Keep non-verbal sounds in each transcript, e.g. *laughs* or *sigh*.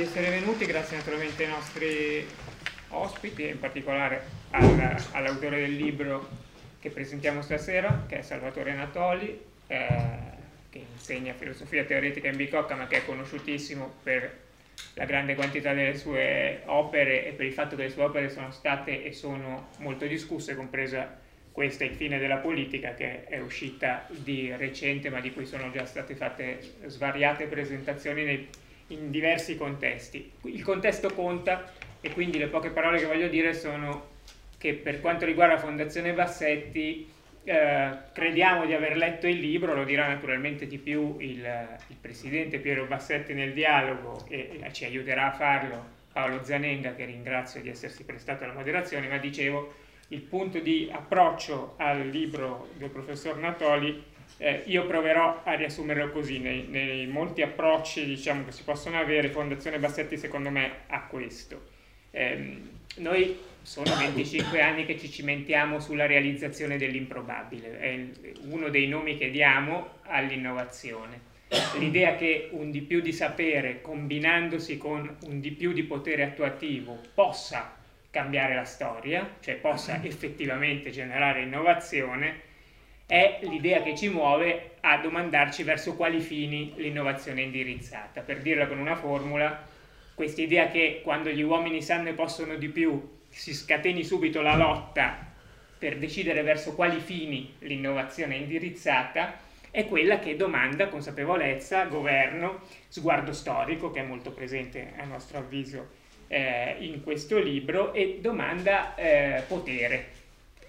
di essere venuti, grazie naturalmente ai nostri ospiti, in particolare al, all'autore del libro che presentiamo stasera, che è Salvatore Natoli, eh, che insegna filosofia teoretica in Bicocca, ma che è conosciutissimo per la grande quantità delle sue opere e per il fatto che le sue opere sono state e sono molto discusse, compresa questa Il fine della politica che è uscita di recente ma di cui sono già state fatte svariate presentazioni nei, in diversi contesti. Il contesto conta e quindi le poche parole che voglio dire sono che per quanto riguarda la Fondazione Bassetti eh, crediamo di aver letto il libro, lo dirà naturalmente di più il, il presidente Piero Bassetti nel dialogo e, e ci aiuterà a farlo Paolo Zanenga che ringrazio di essersi prestato alla moderazione, ma dicevo il punto di approccio al libro del professor Natoli eh, io proverò a riassumerlo così, nei, nei molti approcci diciamo, che si possono avere, Fondazione Bassetti secondo me ha questo. Eh, noi sono 25 anni che ci cimentiamo sulla realizzazione dell'improbabile, è uno dei nomi che diamo all'innovazione. L'idea che un di più di sapere combinandosi con un di più di potere attuativo possa cambiare la storia, cioè possa effettivamente generare innovazione, è l'idea che ci muove a domandarci verso quali fini l'innovazione è indirizzata. Per dirla con una formula, questa idea che quando gli uomini sanno e possono di più si scateni subito la lotta per decidere verso quali fini l'innovazione è indirizzata, è quella che domanda consapevolezza, governo, sguardo storico, che è molto presente a nostro avviso eh, in questo libro e domanda eh, potere,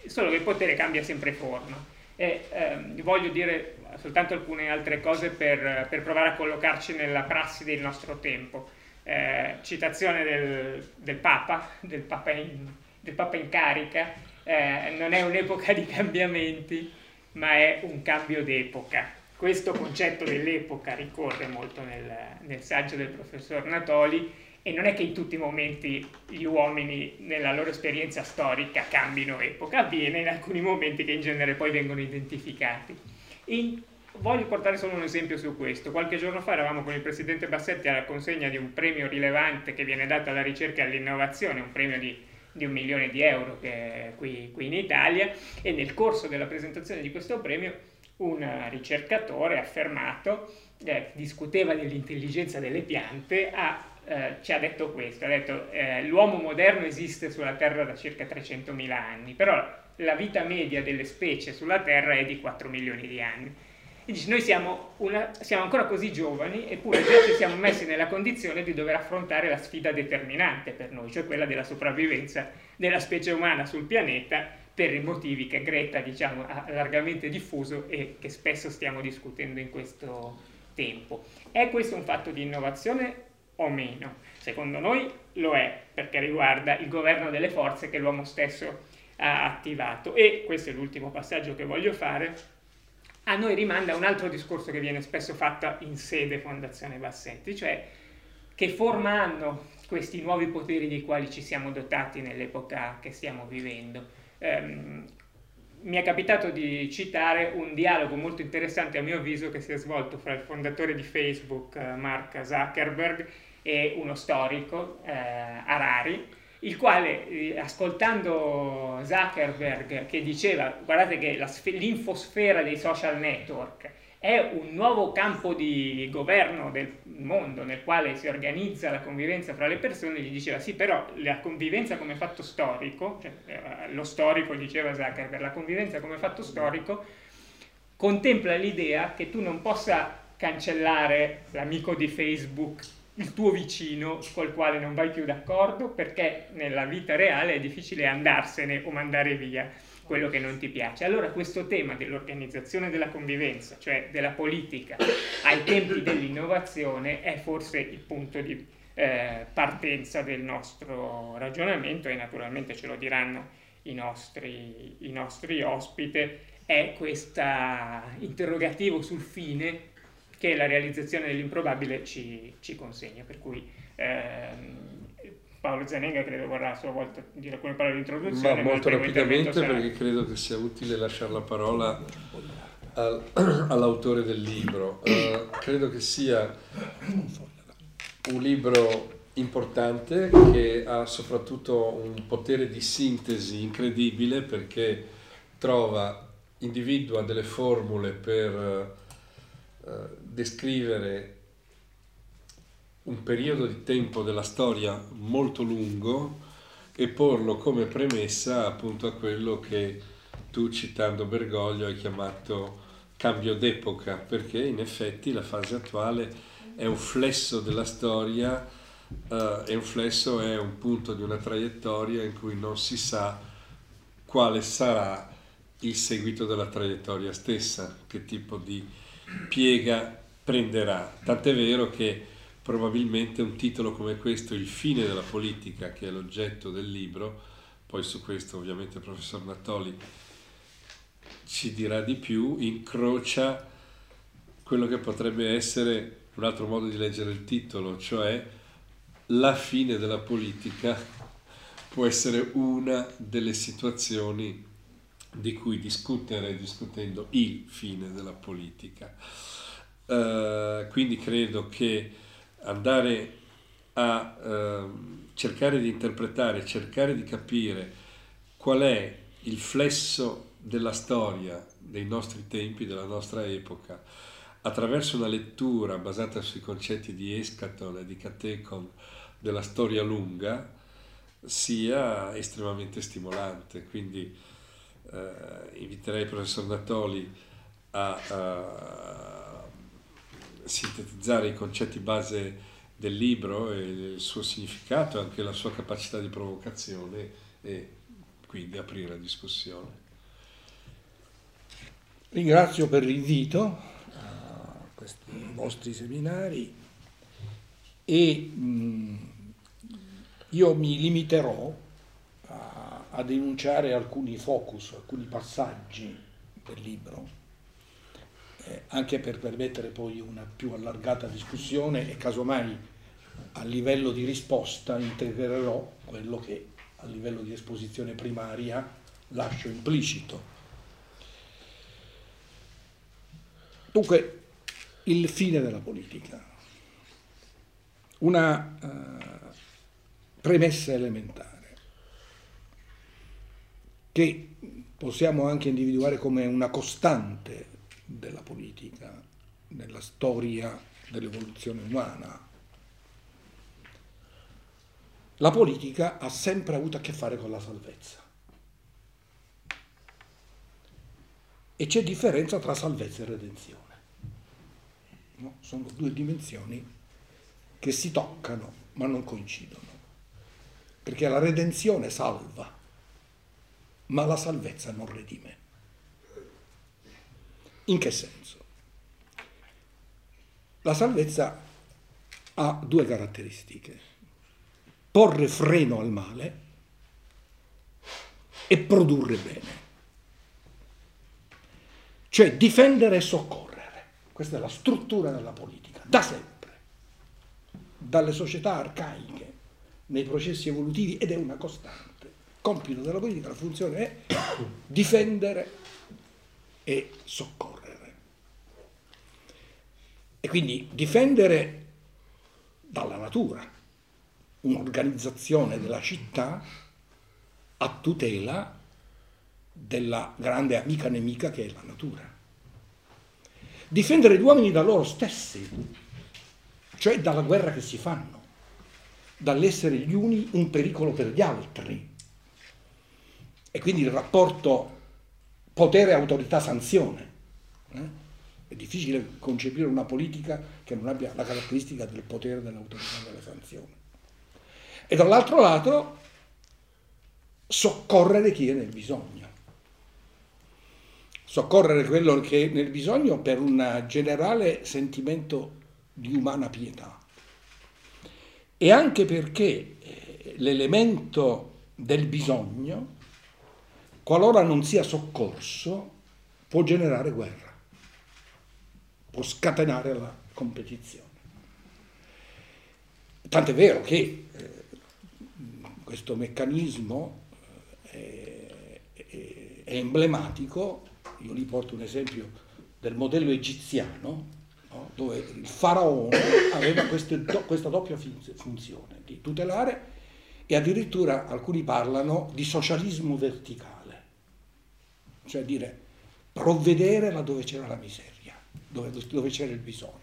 solo che il potere cambia sempre forma. E, ehm, voglio dire soltanto alcune altre cose per, per, provare a collocarci nella prassi del nostro tempo. Eh, citazione del, del, Papa, del Papa in, del Papa in carica, eh, non è un'epoca di cambiamenti, ma è un cambio d'epoca. Questo concetto dell'epoca ricorre molto nel, nel saggio del professor Natoli e non è che in tutti i momenti gli uomini nella loro esperienza storica cambino epoca, avviene in alcuni momenti che in genere poi vengono identificati. In, voglio portare solo un esempio su questo. Qualche giorno fa eravamo con il presidente Bassetti alla consegna di un premio rilevante che viene dato alla ricerca e all'innovazione, un premio di, di un milione di euro che qui, qui in Italia e nel corso della presentazione di questo premio un ricercatore affermato eh, discuteva dell'intelligenza delle piante, ha eh, ci ha detto questo, ha detto eh, l'uomo moderno esiste sulla Terra da circa 300.000 anni, però la vita media delle specie sulla Terra è di 4 milioni di anni. E dice, noi siamo, una, siamo ancora così giovani, eppure già ci siamo messi nella condizione di dover affrontare la sfida determinante per noi, cioè quella della sopravvivenza della specie umana sul pianeta per i motivi che Greta diciamo, ha largamente diffuso e che spesso stiamo discutendo in questo tempo. È questo un fatto di innovazione o meno. Secondo noi lo è perché riguarda il governo delle forze che l'uomo stesso ha attivato e questo è l'ultimo passaggio che voglio fare. A noi rimanda un altro discorso che viene spesso fatto in sede Fondazione Bassetti, cioè che forma hanno questi nuovi poteri dei quali ci siamo dotati nell'epoca che stiamo vivendo. Um, mi è capitato di citare un dialogo molto interessante a mio avviso che si è svolto fra il fondatore di Facebook, eh, Mark Zuckerberg, e uno storico, eh, Harari, il quale, eh, ascoltando Zuckerberg che diceva, guardate che la, l'infosfera dei social network è un nuovo campo di governo del mondo nel quale si organizza la convivenza fra le persone, gli diceva sì, però la convivenza come fatto storico, cioè, eh, lo storico diceva Zuckerberg, la convivenza come fatto storico contempla l'idea che tu non possa cancellare l'amico di Facebook il tuo vicino col quale non vai più d'accordo perché nella vita reale è difficile andarsene o mandare via quello che non ti piace. Allora questo tema dell'organizzazione della convivenza, cioè della politica, ai tempi dell'innovazione è forse il punto di eh, partenza del nostro ragionamento e naturalmente ce lo diranno i nostri, i nostri ospiti, è questo interrogativo sul fine che la realizzazione dell'improbabile ci, ci consegna. Per cui ehm, Paolo Zanenga credo vorrà a sua volta dire alcune parole di introduzione. Ma molto rapidamente perché credo che sia utile lasciare la parola al, *clears throat* all'autore del libro. Uh, credo che sia un libro importante che ha soprattutto un potere di sintesi incredibile perché trova, individua delle formule per eh, descrivere un periodo di tempo della storia molto lungo e porlo come premessa appunto a quello che tu citando Bergoglio hai chiamato cambio d'epoca, perché in effetti la fase attuale è un flesso della storia uh, e un flesso è un punto di una traiettoria in cui non si sa quale sarà il seguito della traiettoria stessa, che tipo di piega prenderà. Tant'è vero che probabilmente un titolo come questo, Il fine della politica, che è l'oggetto del libro, poi su questo ovviamente il professor Nattoli ci dirà di più, incrocia quello che potrebbe essere un altro modo di leggere il titolo, cioè la fine della politica può essere una delle situazioni di cui discutere discutendo il fine della politica. Uh, quindi credo che andare a uh, cercare di interpretare, cercare di capire qual è il flesso della storia dei nostri tempi, della nostra epoca, attraverso una lettura basata sui concetti di Escaton e di Catecon della storia lunga, sia estremamente stimolante. Quindi eh, inviterei il professor Natoli a, a sintetizzare i concetti base del libro e il suo significato e anche la sua capacità di provocazione e quindi aprire la discussione. Ringrazio per l'invito a questi vostri seminari e mh, io mi limiterò a, a denunciare alcuni focus, alcuni passaggi del libro, eh, anche per permettere poi una più allargata discussione e casomai a livello di risposta integrerò quello che a livello di esposizione primaria lascio implicito. Dunque, il fine della politica. Una uh, premessa elementare che possiamo anche individuare come una costante della politica nella storia dell'evoluzione umana, la politica ha sempre avuto a che fare con la salvezza. E c'è differenza tra salvezza e redenzione. No? Sono due dimensioni che si toccano ma non coincidono. Perché la redenzione salva, ma la salvezza non redime. In che senso? La salvezza ha due caratteristiche porre freno al male e produrre bene. Cioè difendere e soccorrere. Questa è la struttura della politica, da sempre, dalle società arcaiche, nei processi evolutivi ed è una costante. Compito della politica, la funzione è *coughs* difendere e soccorrere. E quindi difendere dalla natura, un'organizzazione della città a tutela della grande amica nemica che è la natura. Difendere gli uomini da loro stessi, cioè dalla guerra che si fanno, dall'essere gli uni un pericolo per gli altri. E quindi il rapporto potere-autorità-sanzione. Eh? È difficile concepire una politica che non abbia la caratteristica del potere dell'autorità della sanzione e dall'altro lato soccorrere chi è nel bisogno. Soccorrere quello che è nel bisogno per un generale sentimento di umana pietà. E anche perché eh, l'elemento del bisogno, qualora non sia soccorso, può generare guerra, può scatenare la competizione. Tant'è vero che eh, questo meccanismo eh, è, emblematico, io li porto un esempio del modello egiziano, no? dove il faraone aveva queste, questa doppia funzione di tutelare e addirittura alcuni parlano di socialismo verticale, cioè dire provvedere laddove c'era la miseria, dove, dove c'era il bisogno,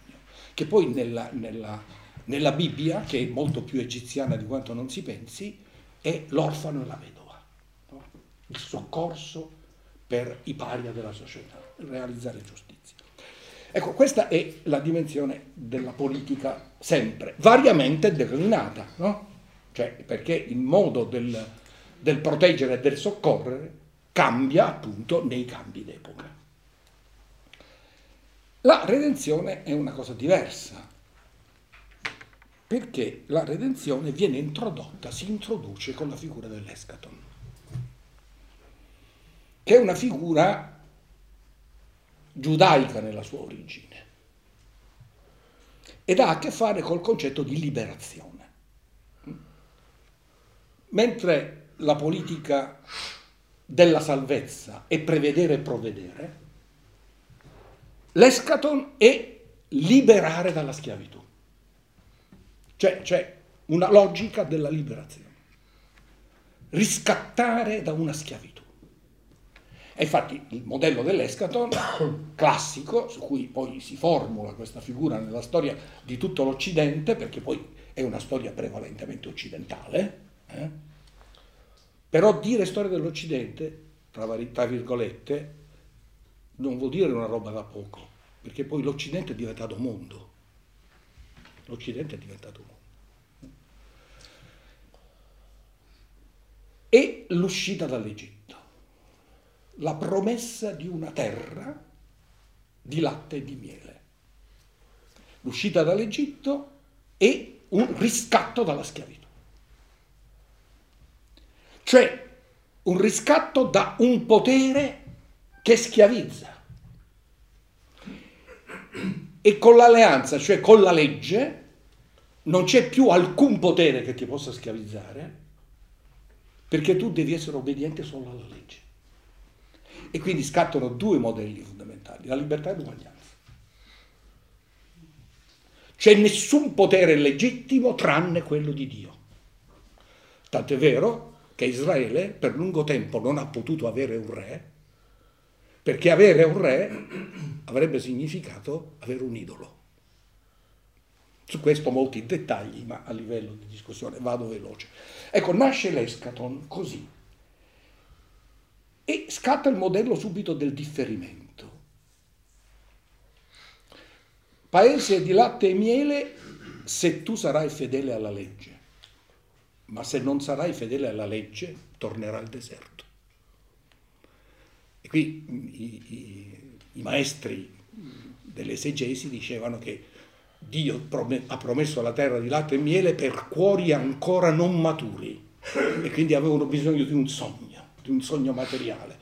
che poi nella, nella, nella, Bibbia, che è molto più egiziana di quanto non si pensi, è l'orfano e la vedova, no? il soccorso per i paria della società, realizzare giustizia. Ecco, questa è la dimensione della politica sempre, variamente declinata, no? Cioè, perché il modo del, del proteggere e del soccorrere cambia appunto nei cambi d'epoca. La redenzione è una cosa diversa, perché la redenzione viene introdotta, si introduce con la figura dell'escaton, che è una figura giudaica nella sua origine ed ha a che fare col concetto di liberazione. Mentre la politica della salvezza è prevedere e provvedere, l'escaton è liberare dalla schiavitù. Cioè c'è una logica della liberazione. Riscattare da una schiavitù. E infatti il modello dell'escaton *coughs* classico, su cui poi si formula questa figura nella storia di tutto l'Occidente, perché poi è una storia prevalentemente occidentale, eh? Però dire storia dell'Occidente, tra, tra virgolette, non vuol dire una roba da poco, perché poi l'Occidente è diventato mondo. L'Occidente è diventato mondo. E l'uscita dall'Egitto, la promessa di una terra di latte e di miele. L'uscita dall'Egitto e un riscatto dalla schiavitù. Cioè un riscatto da un potere che schiavizza. E con l'alleanza, cioè con la legge, non c'è più alcun potere che ti possa schiavizzare, perché tu devi essere obbediente solo alla legge. E quindi scattano due modelli fondamentali, la libertà e l'uguaglianza. C'è nessun potere legittimo tranne quello di Dio. Tant'è vero che Israele per lungo tempo non ha potuto avere un re, perché avere un re avrebbe significato avere un idolo. Su questo molti dettagli, ma a livello di discussione vado veloce. Ecco, nasce l'escaton così e scatta il modello subito del differimento. Paese di latte e miele se tu sarai fedele alla legge ma se non sarai fedele alla legge, tornerà al deserto. E qui i, i, i maestri dell'esegesi dicevano che Dio ha promesso la terra di latte e miele per cuori ancora non maturi e quindi avevano bisogno di un sogno, di un sogno materiale.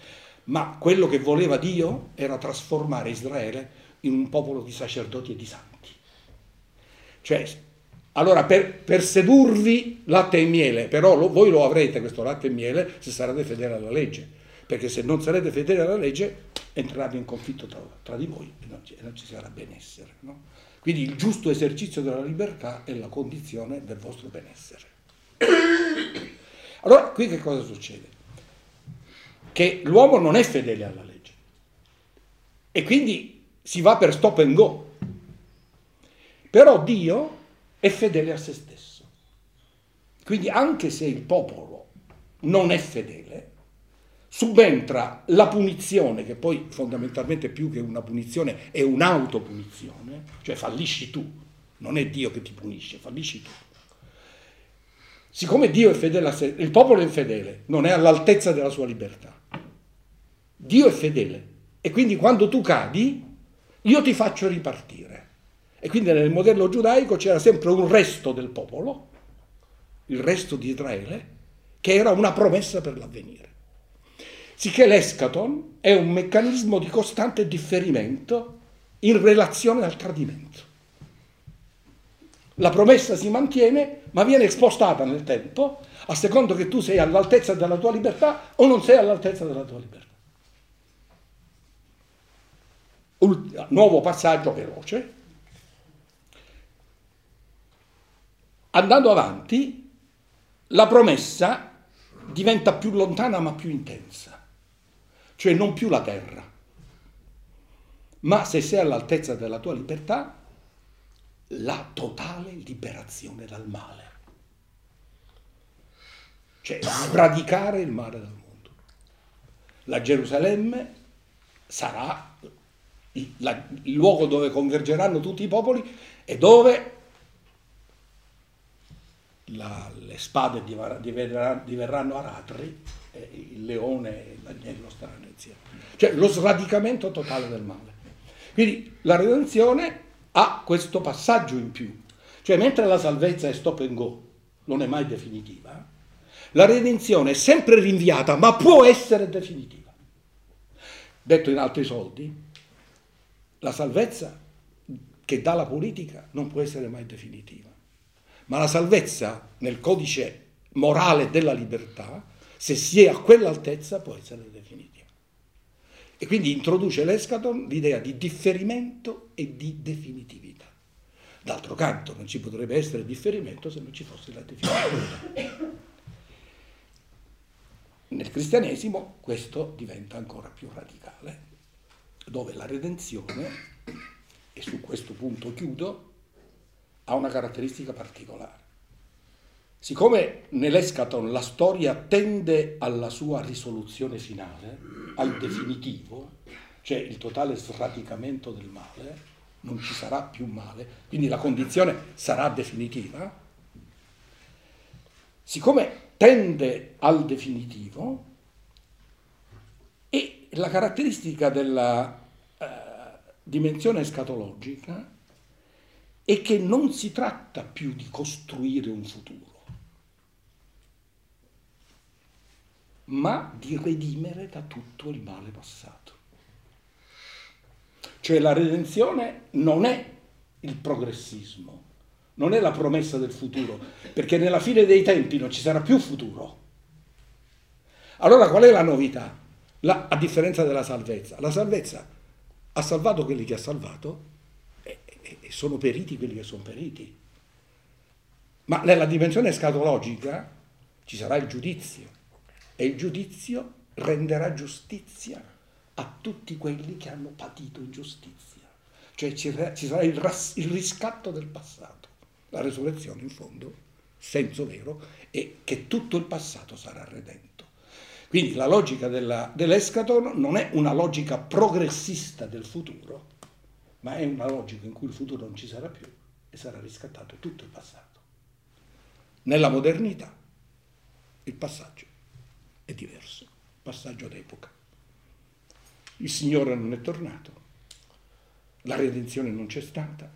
Ma quello che voleva Dio era trasformare Israele in un popolo di sacerdoti e di santi. Cioè allora, per, per, sedurvi latte e miele, però lo, voi lo avrete questo latte e miele se sarete fedeli alla legge, perché se non sarete fedeli alla legge entrerete in conflitto tra, tra di voi e non, ci, non ci sarà benessere. No? Quindi il giusto esercizio della libertà è la condizione del vostro benessere. Allora, qui che cosa succede? Che l'uomo non è fedele alla legge e quindi si va per stop and go. Però Dio è fedele a se stesso. Quindi anche se il popolo non è fedele, subentra la punizione, che poi fondamentalmente più che una punizione è un'autopunizione, cioè fallisci tu, non è Dio che ti punisce, fallisci tu. Siccome Dio è fedele a sé, il popolo è infedele, non è all'altezza della sua libertà. Dio è fedele e quindi quando tu cadi, io ti faccio ripartire. E quindi nel modello giudaico c'era sempre un resto del popolo, il resto di Israele, che era una promessa per l'avvenire. Sicché l'escaton è un meccanismo di costante differimento in relazione al tradimento. La promessa si mantiene, ma viene spostata nel tempo a secondo che tu sei all'altezza della tua libertà o non sei all'altezza della tua libertà. Ultimo, nuovo passaggio veloce andando avanti, la promessa diventa più lontana ma più intensa, cioè non più la terra, ma se sei all'altezza della tua libertà, la totale liberazione dal male, cioè sradicare il male dal mondo. La Gerusalemme sarà il, la, il luogo dove convergeranno tutti i popoli e dove la, le spade diverranno, aratri e il leone e l'agnello staranno insieme. Cioè lo sradicamento totale del male. Quindi la redenzione ha questo passaggio in più. Cioè mentre la salvezza è stop and go, non è mai definitiva, la redenzione è sempre rinviata, ma può essere definitiva. Detto in altri soldi, la salvezza che dà la politica non può essere mai definitiva ma la salvezza nel codice morale della libertà, se si è a quell'altezza, può essere definitiva. E quindi introduce l'escaton l'idea di differimento e di definitività. D'altro canto non ci potrebbe essere differimento se non ci fosse la definitività. Nel cristianesimo questo diventa ancora più radicale, dove la redenzione, e su questo punto chiudo, ha una caratteristica particolare. Siccome nell'escaton la storia tende alla sua risoluzione finale, al definitivo, cioè il totale sradicamento del male, non ci sarà più male, quindi la condizione sarà definitiva, siccome tende al definitivo, e la caratteristica della eh, dimensione escatologica e che non si tratta più di costruire un futuro, ma di redimere da tutto il male passato. Cioè la redenzione non è il progressismo, non è la promessa del futuro, perché nella fine dei tempi non ci sarà più futuro. Allora qual è la novità? La, a differenza della salvezza, la salvezza ha salvato quelli che ha salvato e sono periti quelli che sono periti. Ma nella dimensione scatologica ci sarà il giudizio e il giudizio renderà giustizia a tutti quelli che hanno patito ingiustizia. Cioè ci, sarà il, ras, il riscatto del passato. La resurrezione in fondo, senso vero, è che tutto il passato sarà redento. Quindi la logica della, dell'escaton non è una logica progressista del futuro, ma è una logica in cui il futuro non ci sarà più e sarà riscattato tutto il passato. Nella modernità il passaggio è diverso, passaggio d'epoca. Il Signore non è tornato, la redenzione non c'è stata,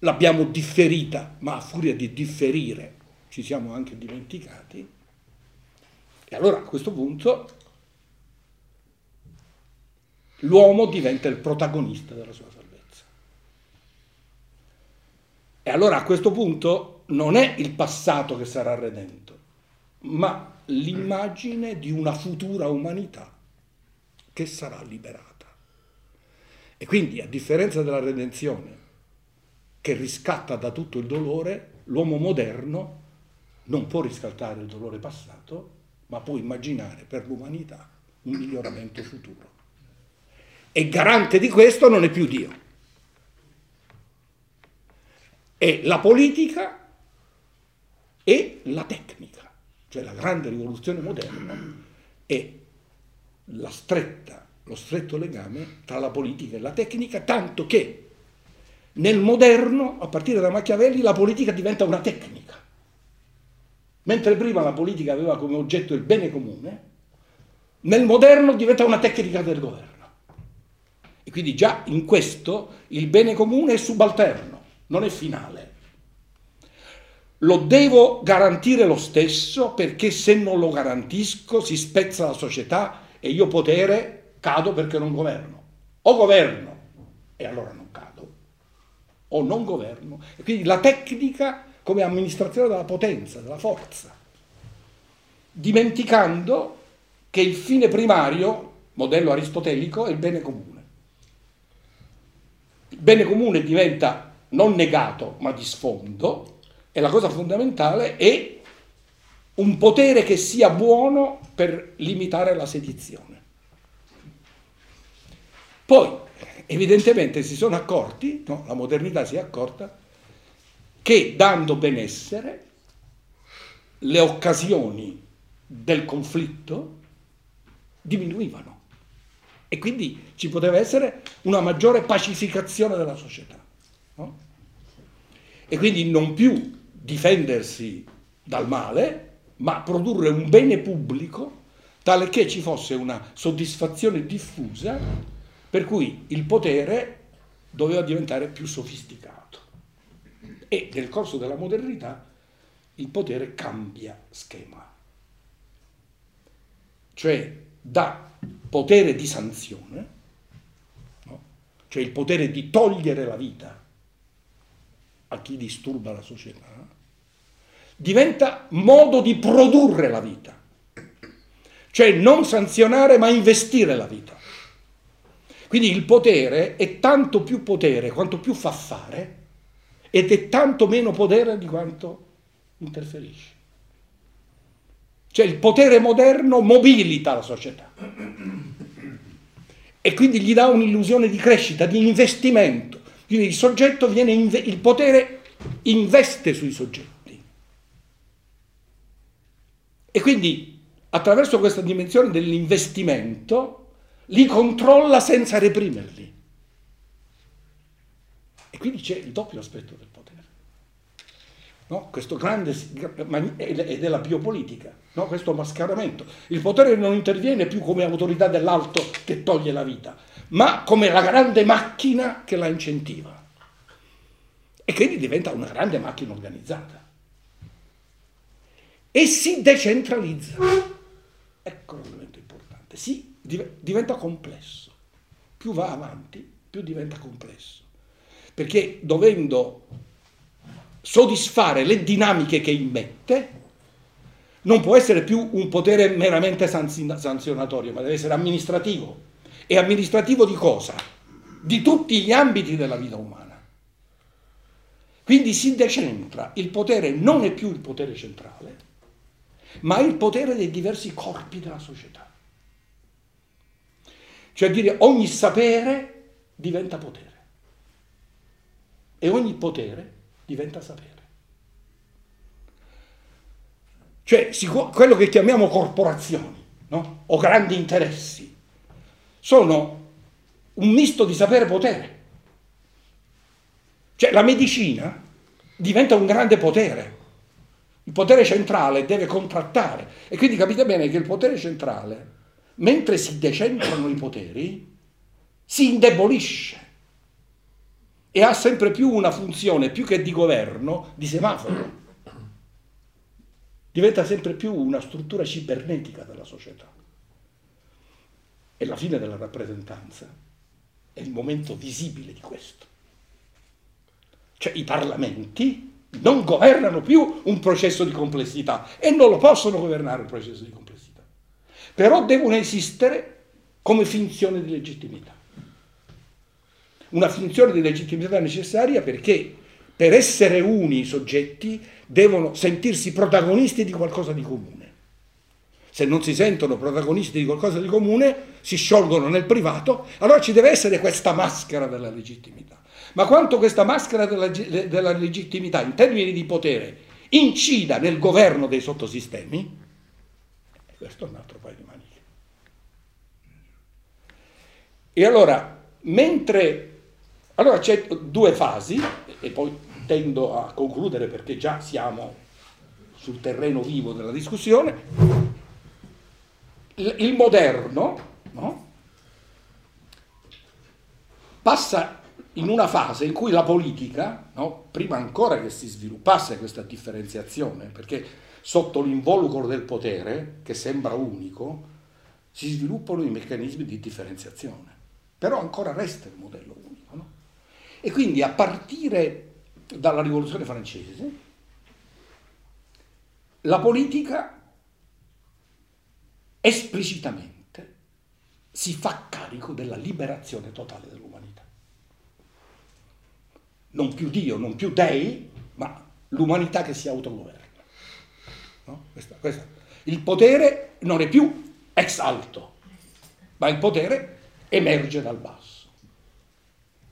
l'abbiamo differita, ma a furia di differire ci siamo anche dimenticati. E allora a questo punto l'uomo diventa il protagonista della sua salvezza. E allora a questo punto non è il passato che sarà redento, ma l'immagine di una futura umanità che sarà liberata. E quindi, a differenza della redenzione, che riscatta da tutto il dolore, l'uomo moderno non può riscattare il dolore passato, ma può immaginare per l'umanità un miglioramento futuro. E garante di questo non è più Dio. È la politica e la tecnica, cioè la grande rivoluzione moderna è stretta, lo stretto legame tra la politica e la tecnica, tanto che nel moderno, a partire da Machiavelli, la politica diventa una tecnica. Mentre prima la politica aveva come oggetto il bene comune, nel moderno diventa una tecnica del governo. Quindi già in questo il bene comune è subalterno, non è finale. Lo devo garantire lo stesso perché se non lo garantisco si spezza la società e io potere cado perché non governo. O governo e allora non cado, o non governo. E quindi la tecnica come amministrazione della potenza, della forza, dimenticando che il fine primario, modello aristotelico, è il bene comune bene comune diventa non negato ma di sfondo, E la cosa fondamentale è un potere che sia buono per limitare la sedizione. Poi, evidentemente, si sono accorti, no, la modernità si è accorta, che dando benessere le occasioni del conflitto diminuivano e quindi ci poteva essere una maggiore pacificazione della società. No? E quindi non più difendersi dal male, ma produrre un bene pubblico tale che ci fosse una soddisfazione diffusa per cui il potere doveva diventare più sofisticato. E nel corso della modernità il potere cambia schema. Cioè da potere di sanzione, no? cioè il potere di togliere la vita a chi disturba la società, diventa modo di produrre la vita, cioè non sanzionare ma investire la vita. Quindi il potere è tanto più potere quanto più fa fare ed è tanto meno potere di quanto interferisce. Cioè il potere moderno mobilita la società e quindi gli dà un'illusione di crescita, di investimento. Quindi il soggetto viene, il potere investe sui soggetti. E quindi attraverso questa dimensione dell'investimento li controlla senza reprimerli. E quindi c'è il doppio aspetto del potere. No? Questo grande, ed è la biopolitica, no? questo mascaramento. Il potere non interviene più come autorità dell'alto che toglie la vita, ma come la grande macchina che la incentiva. E quindi diventa una grande macchina organizzata. E si decentralizza. Ecco l'elemento importante. Si diventa complesso. Più va avanti, più diventa complesso. Perché dovendo soddisfare le dinamiche che immette, non può essere più un potere meramente sanzionatorio, ma deve essere amministrativo. E amministrativo di cosa? Di tutti gli ambiti della vita umana. Quindi si decentra, il potere non è più il potere centrale, ma il potere dei diversi corpi della società. Cioè dire ogni sapere diventa potere e ogni potere diventa sapere. Cioè quello che chiamiamo corporazioni no? o grandi interessi sono un misto di sapere e potere. Cioè la medicina diventa un grande potere. Il potere centrale deve contrattare e quindi capite bene che il potere centrale mentre si decentrano i poteri, si indebolisce e ha sempre più una funzione, più che di governo, di semaforo. Diventa sempre più una struttura cibernetica della società. E la fine della rappresentanza è il momento visibile di questo. Cioè i parlamenti non governano più un processo di complessità e non lo possono governare un processo di complessità però devono esistere come finzione di legittimità. Una finzione di legittimità necessaria perché per essere uni i soggetti devono sentirsi protagonisti di qualcosa di comune. Se non si sentono protagonisti di qualcosa di comune, si sciolgono nel privato, allora ci deve essere questa maschera della legittimità. Ma quanto questa maschera della, della legittimità in termini di potere incida nel governo dei sottosistemi, questo è un altro paio di maniche. E allora, mentre... Allora c'è due fasi, e poi tendo a concludere perché già siamo sul terreno vivo della discussione. Il moderno no? passa in una fase in cui la politica, no? prima ancora che si sviluppasse questa differenziazione, perché sotto l'involucro del potere, che sembra unico, si sviluppano i meccanismi di differenziazione. Però ancora resta il modello unico. E quindi a partire dalla rivoluzione francese, la politica esplicitamente si fa carico della liberazione totale dell'umanità. Non più Dio, non più dei, ma l'umanità che si autogoverna. No? Questa, questa. Il potere non è più ex alto, ma il potere emerge dal basso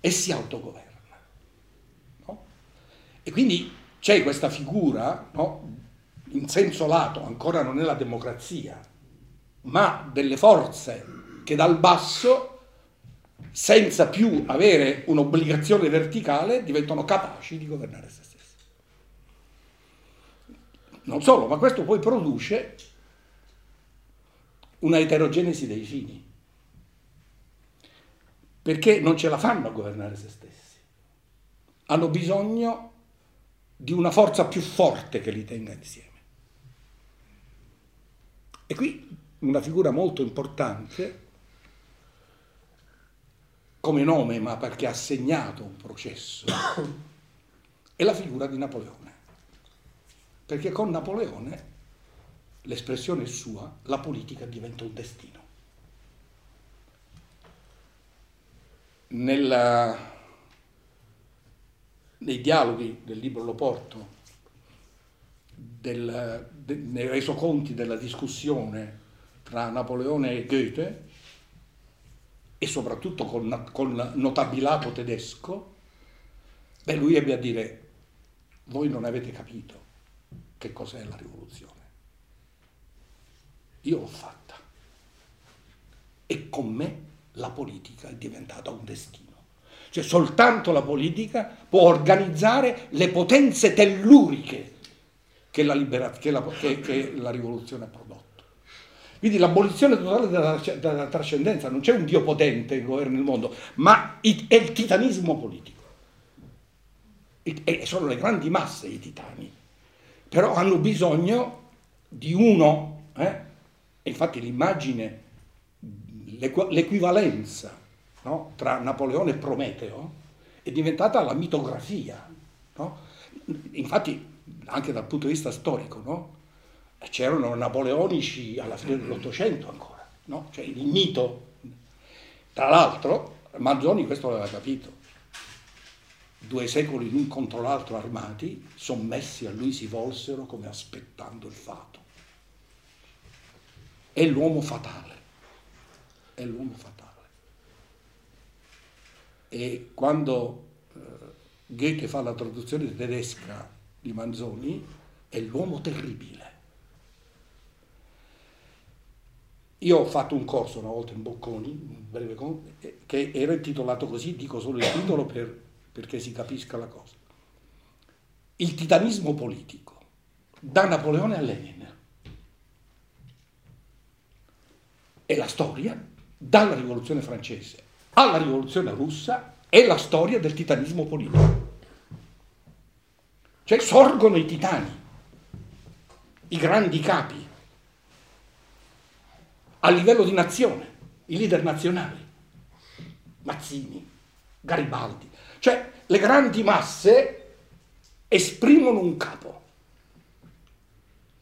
e si autogoverna. No? E quindi c'è questa figura, no? in senso lato, ancora non è la democrazia, ma delle forze che dal basso, senza più avere un'obbligazione verticale, diventano capaci di governare se stessi. Non solo, ma questo poi produce una eterogenesi dei fini, perché non ce la fanno a governare se stessi. Hanno bisogno di una forza più forte che li tenga insieme. E qui una figura molto importante, come nome, ma perché ha segnato un processo, *coughs* è la figura di Napoleone. Perché con Napoleone, l'espressione sua, la politica diventa un destino. Nella, nei dialoghi del libro Lo Porto, del, de, nei resoconti della discussione tra Napoleone e Goethe e soprattutto con, con notabilato tedesco, beh, lui ebbe a dire, voi non avete capito che cos'è la rivoluzione. Io l'ho fatta. E con me la politica è diventata un destino. Cioè soltanto la politica può organizzare le potenze telluriche che la, libera- che la, che, che la rivoluzione ha prodotto. Quindi l'abolizione totale della, della trascendenza, non c'è un Dio potente che governa il mondo, ma è il titanismo politico. E sono le grandi masse i titani, però hanno bisogno di uno, eh? infatti l'immagine, l'equivalenza no? tra Napoleone e Prometeo è diventata la mitografia. No? Infatti anche dal punto di vista storico, no? c'erano napoleonici alla fine dell'Ottocento ancora, cioè il mito. Tra l'altro, Manzoni questo l'aveva capito. Due secoli l'un contro l'altro armati, sommessi a lui si volsero come aspettando il fato. È l'uomo fatale, è l'uomo fatale. E quando eh, Goethe fa la traduzione tedesca di Manzoni, è l'uomo terribile Io ho fatto un corso una volta in Bocconi, un breve corso, che era intitolato così, dico solo il titolo per, perché si capisca la cosa. Il titanismo politico, da Napoleone a Lenin. E la storia, dalla rivoluzione francese alla rivoluzione russa, è la storia del titanismo politico. Cioè sorgono i titani, i grandi capi, a livello di nazione, i leader nazionali, Mazzini, Garibaldi, cioè le grandi masse esprimono un capo.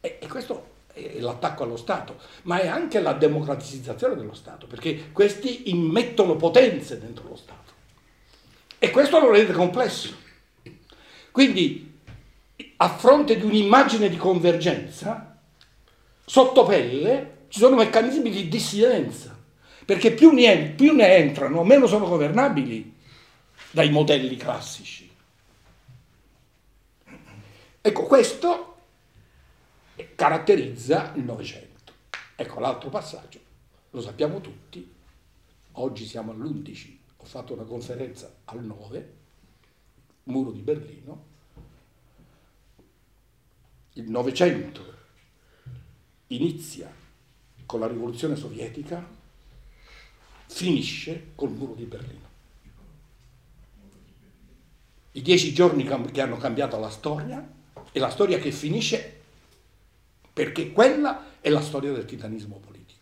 E, e questo l'attacco allo Stato, ma è anche la democratizzazione dello Stato, perché questi immettono potenze dentro lo Stato. E questo lo rende complesso. Quindi, a fronte di un'immagine di convergenza, sotto pelle ci sono meccanismi di dissidenza, perché più ne, più ne entrano, meno sono governabili dai modelli classici. Ecco, questo caratterizza il Novecento. Ecco l'altro passaggio, lo sappiamo tutti, oggi siamo all'11, ho fatto una conferenza al 9, muro di Berlino, il Novecento inizia con la rivoluzione sovietica finisce col muro di Berlino. I dieci giorni che hanno cambiato la storia e la storia che finisce perché quella è la storia del titanismo politico.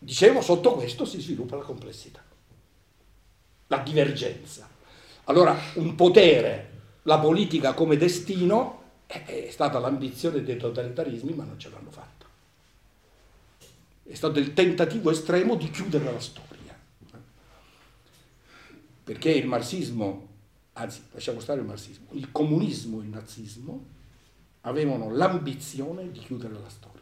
Dicevo, sotto questo si sviluppa la complessità, la divergenza. Allora, un potere, la politica come destino, è stata l'ambizione dei totalitarismi, ma non ce l'hanno fatta. È stato il tentativo estremo di chiudere la storia. perché il marxismo, anzi lasciamo stare il marxismo, il comunismo e il nazismo avevano l'ambizione di chiudere la storia.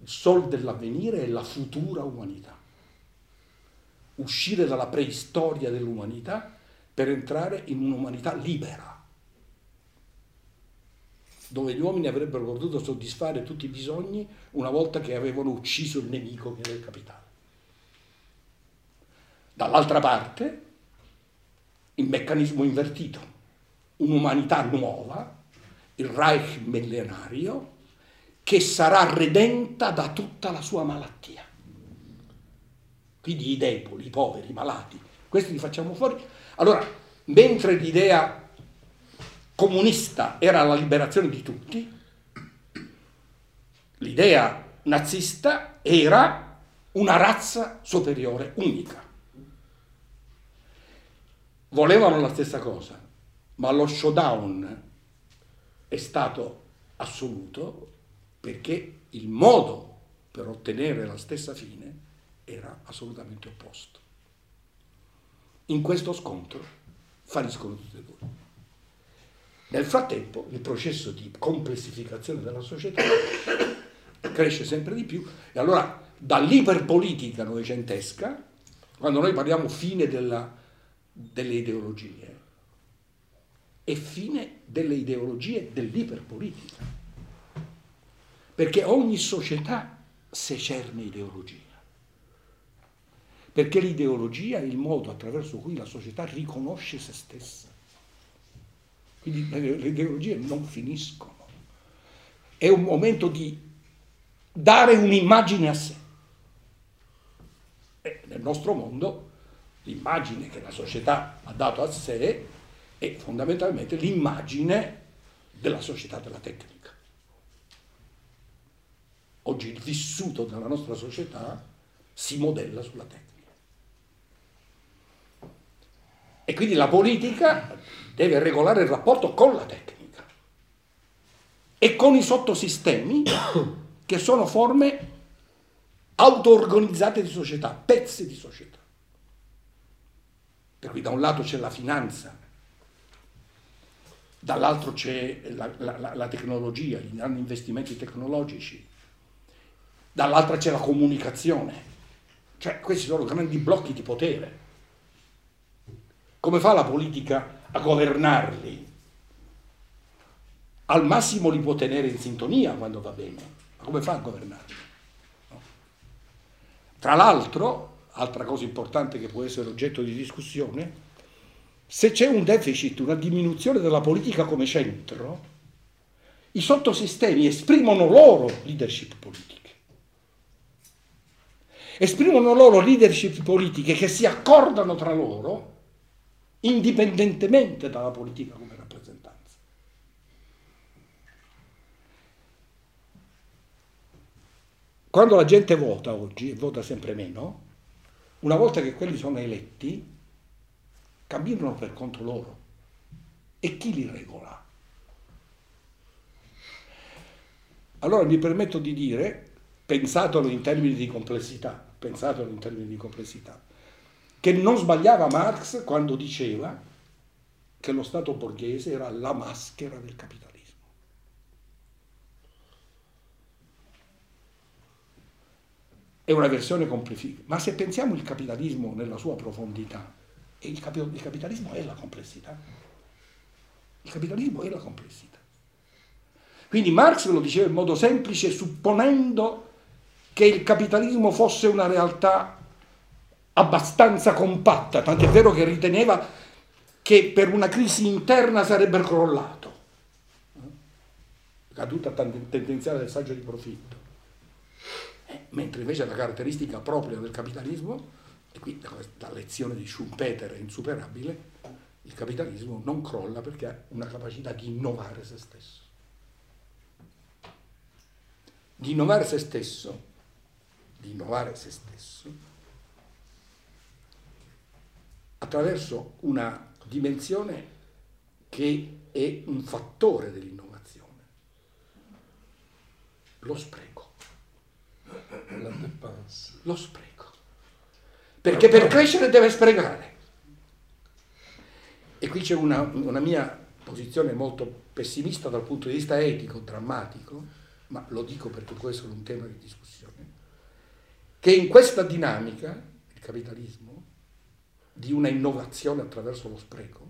Il sol dell'avvenire è la futura umanità. Uscire dalla preistoria dell'umanità per entrare in un'umanità libera dove gli uomini avrebbero potuto soddisfare tutti i bisogni una volta che avevano ucciso il nemico che era il capitale. Dall'altra parte, il meccanismo invertito, un'umanità nuova, il Reich millenario, che sarà redenta da tutta la sua malattia. Quindi i deboli, i poveri, i malati, questi li facciamo fuori. Allora, mentre l'idea comunista era la liberazione di tutti, l'idea nazista era una razza superiore, unica. Volevano la stessa cosa, ma lo showdown è stato assoluto perché il modo per ottenere la stessa fine era assolutamente opposto. In questo scontro falliscono tutti e due. Nel frattempo il processo di complessificazione della società *coughs* cresce sempre di più e allora dall'iperpolitica novecentesca, quando noi parliamo fine della, delle ideologie, è fine delle ideologie dell'iperpolitica, perché ogni società secerne ideologia, perché l'ideologia è il modo attraverso cui la società riconosce se stessa quindi le ideologie non finiscono. È un momento di dare un'immagine a sé. E nel nostro mondo l'immagine che la società ha dato a sé è fondamentalmente l'immagine della società della tecnica. Oggi il vissuto della nostra società si modella sulla tecnica. E quindi la politica deve regolare il rapporto con la tecnica e con i sottosistemi che sono forme auto-organizzate di società, pezzi di società. Per cui da un lato c'è la finanza, dall'altro c'è la, la, la tecnologia, gli grandi investimenti tecnologici, dall'altra c'è la comunicazione. Cioè questi sono grandi blocchi di potere. Come fa la politica a governarli. Al massimo li può tenere in sintonia quando va bene, ma come fa a governarli? No. Tra l'altro, altra cosa importante che può essere oggetto di discussione, se c'è un deficit, una diminuzione della politica come centro, i sottosistemi esprimono loro leadership politiche. Esprimono loro leadership politiche che si accordano tra loro indipendentemente dalla politica come rappresentanza. Quando la gente vota oggi, e vota sempre meno, una volta che quelli sono eletti, camminano per conto loro. E chi li regola? Allora mi permetto di dire, pensatelo in termini di complessità, pensatelo in termini di complessità, che non sbagliava Marx quando diceva che lo Stato borghese era la maschera del capitalismo. È una versione complessiva, ma se pensiamo il capitalismo nella sua profondità, il, cap- il capitalismo è la complessità. Il capitalismo è la complessità. Quindi Marx lo diceva in modo semplice, supponendo che il capitalismo fosse una realtà abbastanza compatta, tant'è vero che riteneva che per una crisi interna sarebbe crollato. Caduta tendenziale del saggio di profitto. Eh, mentre invece la caratteristica propria del capitalismo, e qui la lezione di Schumpeter è insuperabile, il capitalismo non crolla perché ha una capacità di innovare se stesso. Di innovare se stesso, di innovare se stesso attraverso una dimensione che è un fattore dell'innovazione, lo spreco. Lo spreco. Perché per crescere deve sprecare. qui c'è una, una mia posizione molto pessimista dal punto di vista etico, drammatico, ma lo dico perché può essere un tema di discussione, che in questa dinamica, il capitalismo, di una innovazione attraverso lo spreco,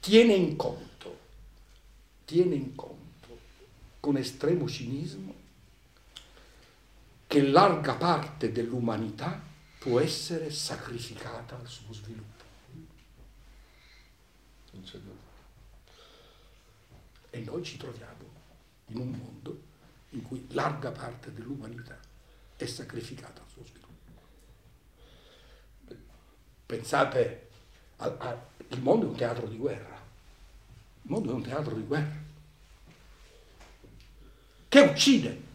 tiene in conto, tiene in conto con estremo cinismo che larga parte dell'umanità può essere sacrificata al suo sviluppo. E noi ci troviamo in un mondo in cui larga parte dell'umanità è sacrificata al suo sviluppo. Pensate, al, al, il mondo è un teatro di guerra, il mondo è un teatro di guerra, che uccide,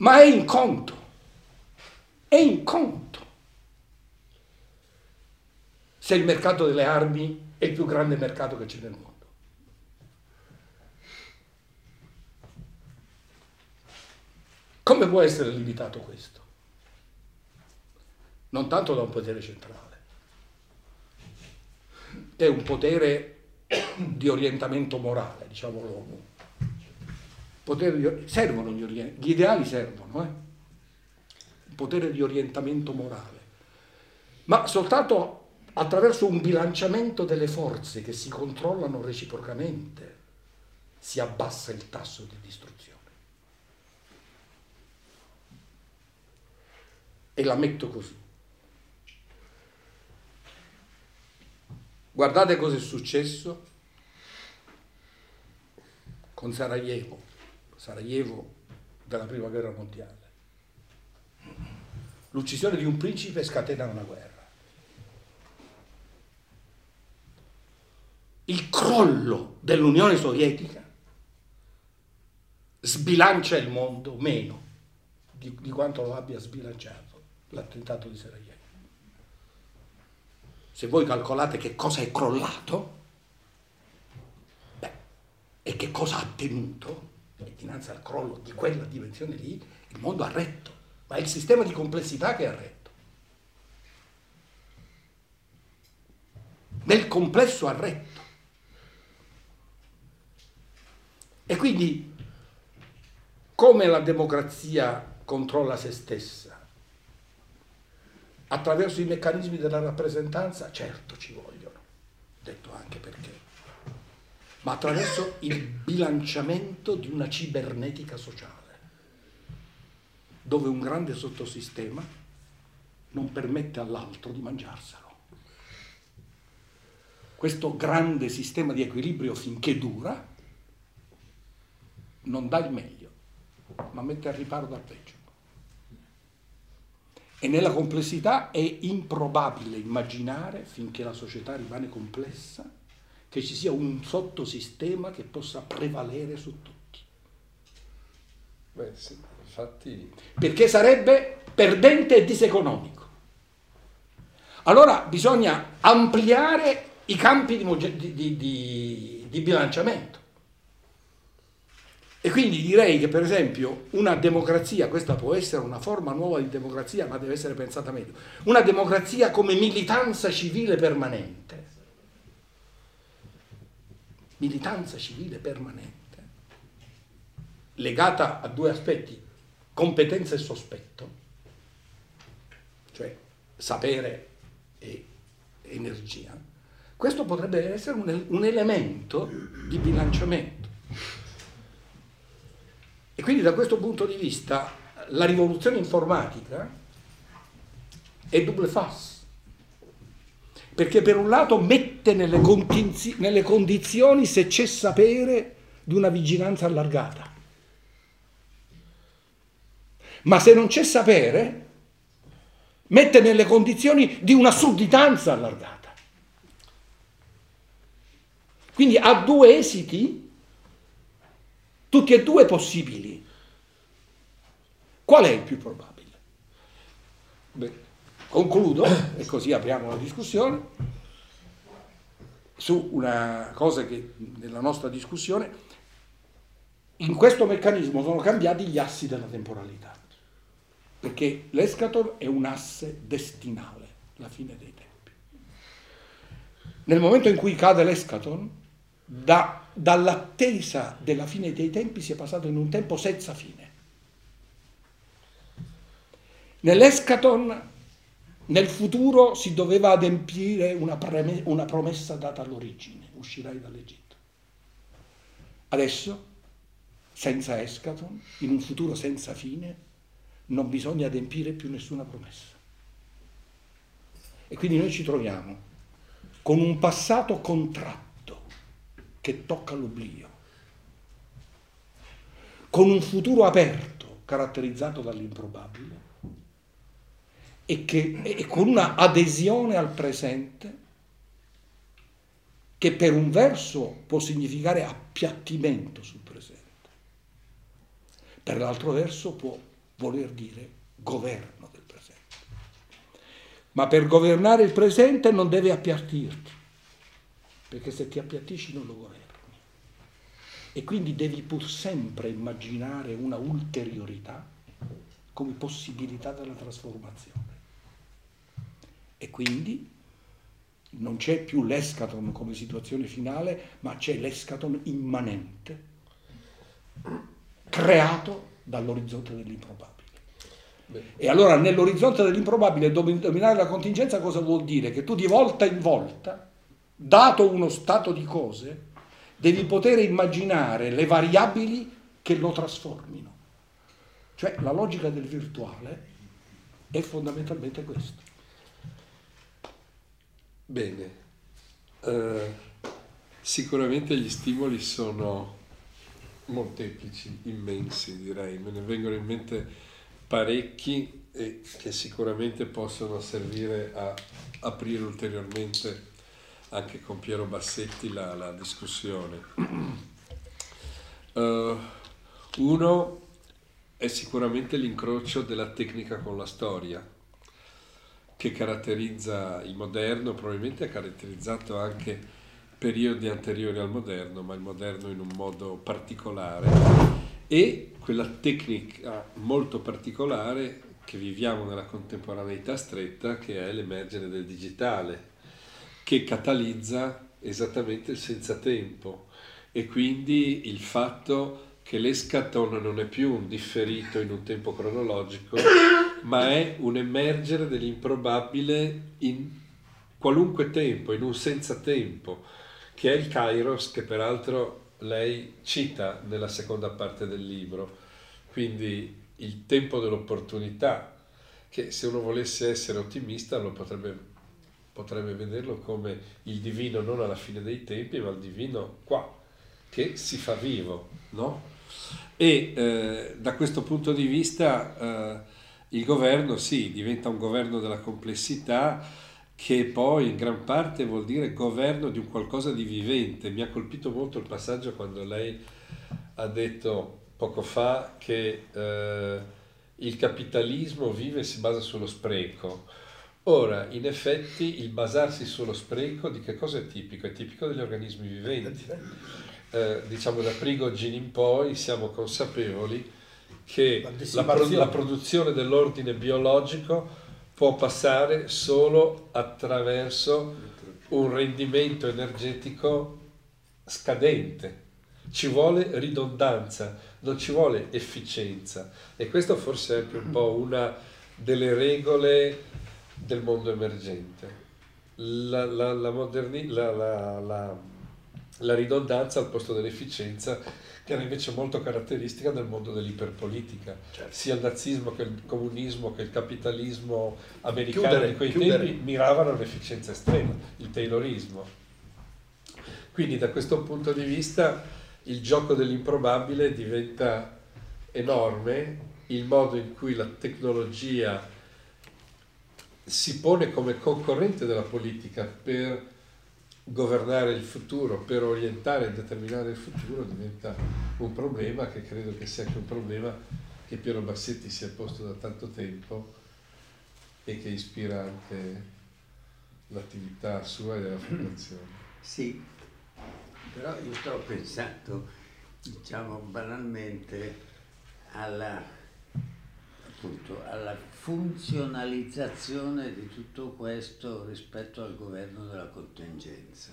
ma è in conto, è in conto. Se il mercato delle armi è il più grande mercato che c'è nel mondo. Come può essere limitato questo? Non tanto da un potere centrale, è un potere di orientamento morale, diciamo l'uomo. Di, servono gli, gli ideali servono, eh? potere di orientamento morale, ma soltanto attraverso un bilanciamento delle forze che si controllano reciprocamente si abbassa il tasso di distruzione. E la metto così. Guardate cosa è successo con Sarajevo, Sarajevo della prima guerra mondiale. L'uccisione di un principe scatena una guerra. Il crollo dell'Unione Sovietica sbilancia il mondo meno di, di quanto lo abbia sbilanciato l'attentato di Sarajevo se voi calcolate che cosa è crollato, e che cosa ha tenuto, e dinanzi al crollo di quella dimensione lì, il mondo ha retto, ma è il sistema di complessità che ha retto. Nel complesso ha retto. E quindi come la democrazia controlla se stessa? attraverso i meccanismi della rappresentanza, certo ci vogliono, detto anche perché, ma attraverso il bilanciamento di una cibernetica sociale, dove un grande sottosistema non permette all'altro di mangiarselo. Questo grande sistema di equilibrio finché dura non dà il meglio, ma mette al riparo dal peggio. E nella complessità è improbabile immaginare, finché la società rimane complessa, che ci sia un sottosistema che possa prevalere su tutti. Beh, sì, infatti... Perché sarebbe perdente e diseconomico. Allora bisogna ampliare i campi di, di, di, di bilanciamento. E quindi direi che per esempio una democrazia, questa può essere una forma nuova di democrazia, ma deve essere pensata meglio, una democrazia come militanza civile permanente, militanza civile permanente, legata a due aspetti, competenza e sospetto, cioè sapere e energia, questo potrebbe essere un, un elemento di bilanciamento. E quindi da questo punto di vista la rivoluzione informatica è double face, perché per un lato mette nelle, condizi- nelle condizioni, se c'è sapere, di una vigilanza allargata. Ma se non c'è sapere, mette nelle condizioni di una sudditanza allargata. Quindi ha due esiti tutti e due possibili. Qual è il più probabile? Beh, concludo, e così apriamo la discussione, su una cosa che nella nostra discussione, in questo meccanismo sono cambiati gli assi della temporalità, perché l'escator è un asse destinale, la fine dei tempi. Nel momento in cui cade l'escaton, da, dall'attesa della fine dei tempi si è passato in un tempo senza fine. Nell'escaton, nel futuro, si doveva adempiere una, preme, una promessa data all'origine, uscirai dall'Egitto. Adesso, senza escaton, in un futuro senza fine, non bisogna adempiere più nessuna promessa. E quindi noi ci troviamo con un passato contratto che tocca l'oblio, con un futuro aperto caratterizzato dall'improbabile e, che, e con una adesione al presente che per un verso può significare appiattimento sul presente, per l'altro verso può voler dire governo del presente. Ma per governare il presente non deve appiattirti, perché se ti appiattisci non lo governi. E quindi devi pur sempre immaginare una ulteriorità come possibilità della trasformazione. E quindi non c'è più l'escaton come situazione finale, ma c'è l'escaton immanente, creato dall'orizzonte dell'improbabile. E allora nell'orizzonte dell'improbabile dominare la contingenza cosa vuol dire? Che tu di volta in volta dato uno stato di cose, devi poter immaginare le variabili che lo trasformino. Cioè la logica del virtuale è fondamentalmente questo. Bene, uh, sicuramente gli stimoli sono molteplici, immensi direi, me ne vengono in mente parecchi e che sicuramente possono servire a aprire ulteriormente anche con Piero Bassetti la, la discussione. Uh, uno è sicuramente l'incrocio della tecnica con la storia, che caratterizza il moderno, probabilmente ha caratterizzato anche periodi anteriori al moderno, ma il moderno in un modo particolare, e quella tecnica molto particolare che viviamo nella contemporaneità stretta, che è l'emergere del digitale, che catalizza esattamente il senza tempo. E quindi il fatto che l'escaton non è più un differito in un tempo cronologico, ma è un emergere dell'improbabile in qualunque tempo, in un senza tempo, che è il Kairos che peraltro lei cita nella seconda parte del libro. Quindi il tempo dell'opportunità, che se uno volesse essere ottimista lo potrebbe potrebbe vederlo come il divino non alla fine dei tempi, ma il divino qua, che si fa vivo, no? E eh, da questo punto di vista eh, il governo, sì, diventa un governo della complessità che poi in gran parte vuol dire governo di un qualcosa di vivente. Mi ha colpito molto il passaggio quando lei ha detto poco fa che eh, il capitalismo vive e si basa sullo spreco. Ora, in effetti, il basarsi sullo spreco di che cosa è tipico? È tipico degli organismi viventi. *laughs* Eh, diciamo da Prigogine in poi siamo consapevoli che la, pro- la produzione dell'ordine biologico può passare solo attraverso un rendimento energetico scadente. Ci vuole ridondanza, non ci vuole efficienza. E questo forse è anche un po' una delle regole del mondo emergente. La, la, la, moderni, la, ridondanza al posto dell'efficienza che era invece molto caratteristica del mondo dell'iperpolitica. Certo. Sia il nazismo che il comunismo che il capitalismo americano chiudere, di quei chiudere. tempi miravano all'efficienza estrema, il taylorismo. Quindi da questo punto di vista il gioco dell'improbabile diventa enorme, il modo in cui la tecnologia si pone come concorrente della politica per governare il futuro, per orientare e determinare il futuro, diventa un problema che credo che sia anche un problema che Piero Bassetti si è posto da tanto tempo e che ispira anche l'attività sua e della fondazione. Sì, però io sto pensando, diciamo banalmente, alla appunto alla funzionalizzazione di tutto questo rispetto al governo della contingenza.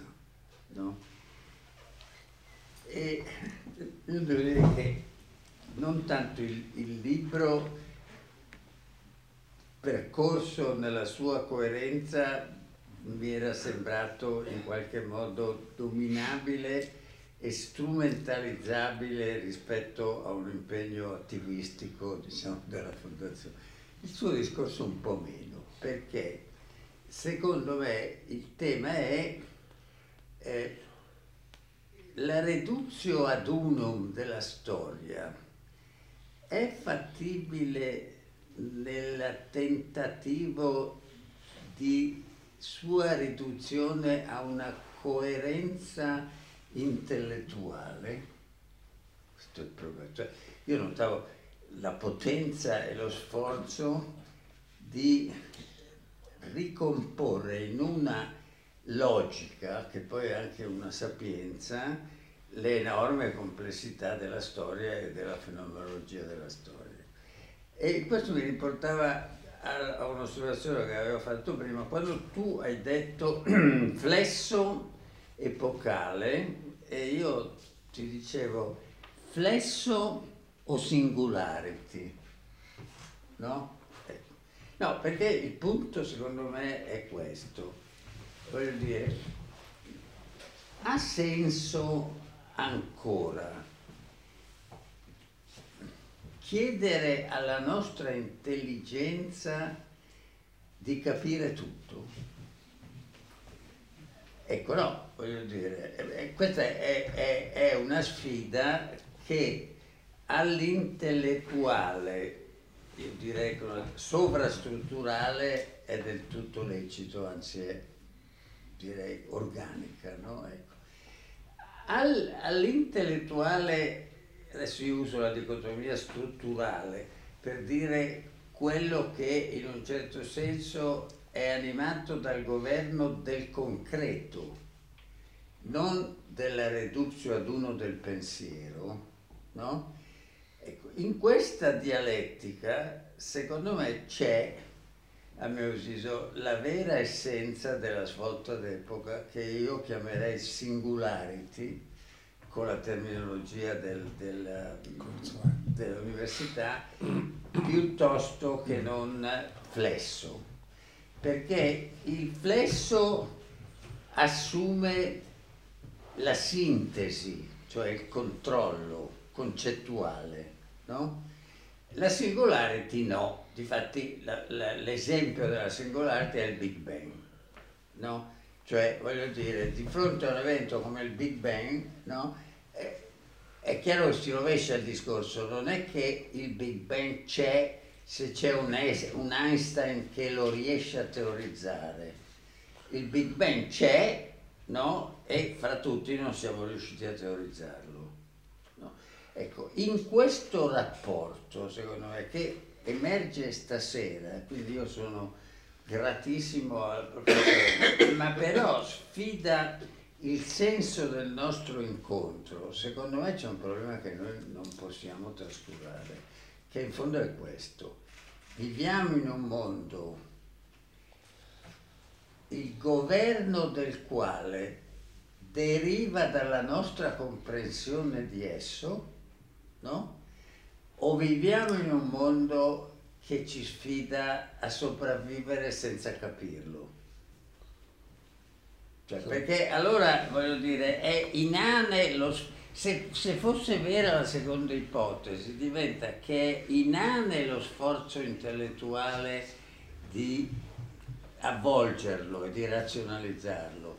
No? E io devo dire che non tanto il, il libro percorso nella sua coerenza mi era sembrato in qualche modo dominabile e strumentalizzabile rispetto a un impegno attivistico diciamo, della fondazione. Il suo discorso un po' meno, perché secondo me il tema è eh, la reduzione ad unum della storia è fattibile nel tentativo di sua riduzione a una coerenza intellettuale, questo è il problema, cioè, io notavo la potenza e lo sforzo di ricomporre in una logica, che poi è anche una sapienza, le enorme complessità della storia e della fenomenologia della storia. E questo mi riportava a, un'osservazione che avevo fatto prima, quando tu hai detto *clears throat* flesso epocale, e io ti dicevo flesso o singularity, no? No, perché il punto secondo me è questo, voglio dire, ha senso ancora chiedere alla nostra intelligenza di capire tutto? Ecco, no, voglio dire, questa è, è, è una sfida che all'intellettuale, io direi sovrastrutturale, è del tutto lecito, anzi è direi organica, no? Ecco. Al, all'intellettuale, adesso io uso la dicotomia strutturale, per dire quello che in un certo senso è animato dal governo del concreto, non della reduzio ad uno del pensiero, no? In questa dialettica, secondo me, c'è, a mio avviso, la vera essenza della svolta d'epoca che io chiamerei singularity, con la terminologia del, del, dell'università, piuttosto che non flesso. Perché il flesso assume la sintesi, cioè il controllo concettuale, no? La singularity no, difatti l'esempio della singularity è il Big Bang, no? Cioè, voglio dire, di fronte a un evento come il Big Bang, no? È, è chiaro che si rovescia il discorso, non è che il Big Bang c'è se c'è un, un Einstein che lo riesce a teorizzare. Il Big Bang c'è, no? E fra tutti non siamo riusciti a teorizzarlo. Ecco, in questo rapporto, secondo me, che emerge stasera, quindi io sono gratissimo al professore, ma però sfida il senso del nostro incontro, secondo me c'è un problema che noi non possiamo trascurare che in fondo è questo. Viviamo in un mondo il governo del quale deriva dalla nostra comprensione di esso, no? O viviamo in un mondo che ci sfida a sopravvivere senza capirlo? Cioè, perché allora, voglio dire, è inane lo se, se, fosse vera la seconda ipotesi, diventa che è inane lo sforzo intellettuale di avvolgerlo e di razionalizzarlo.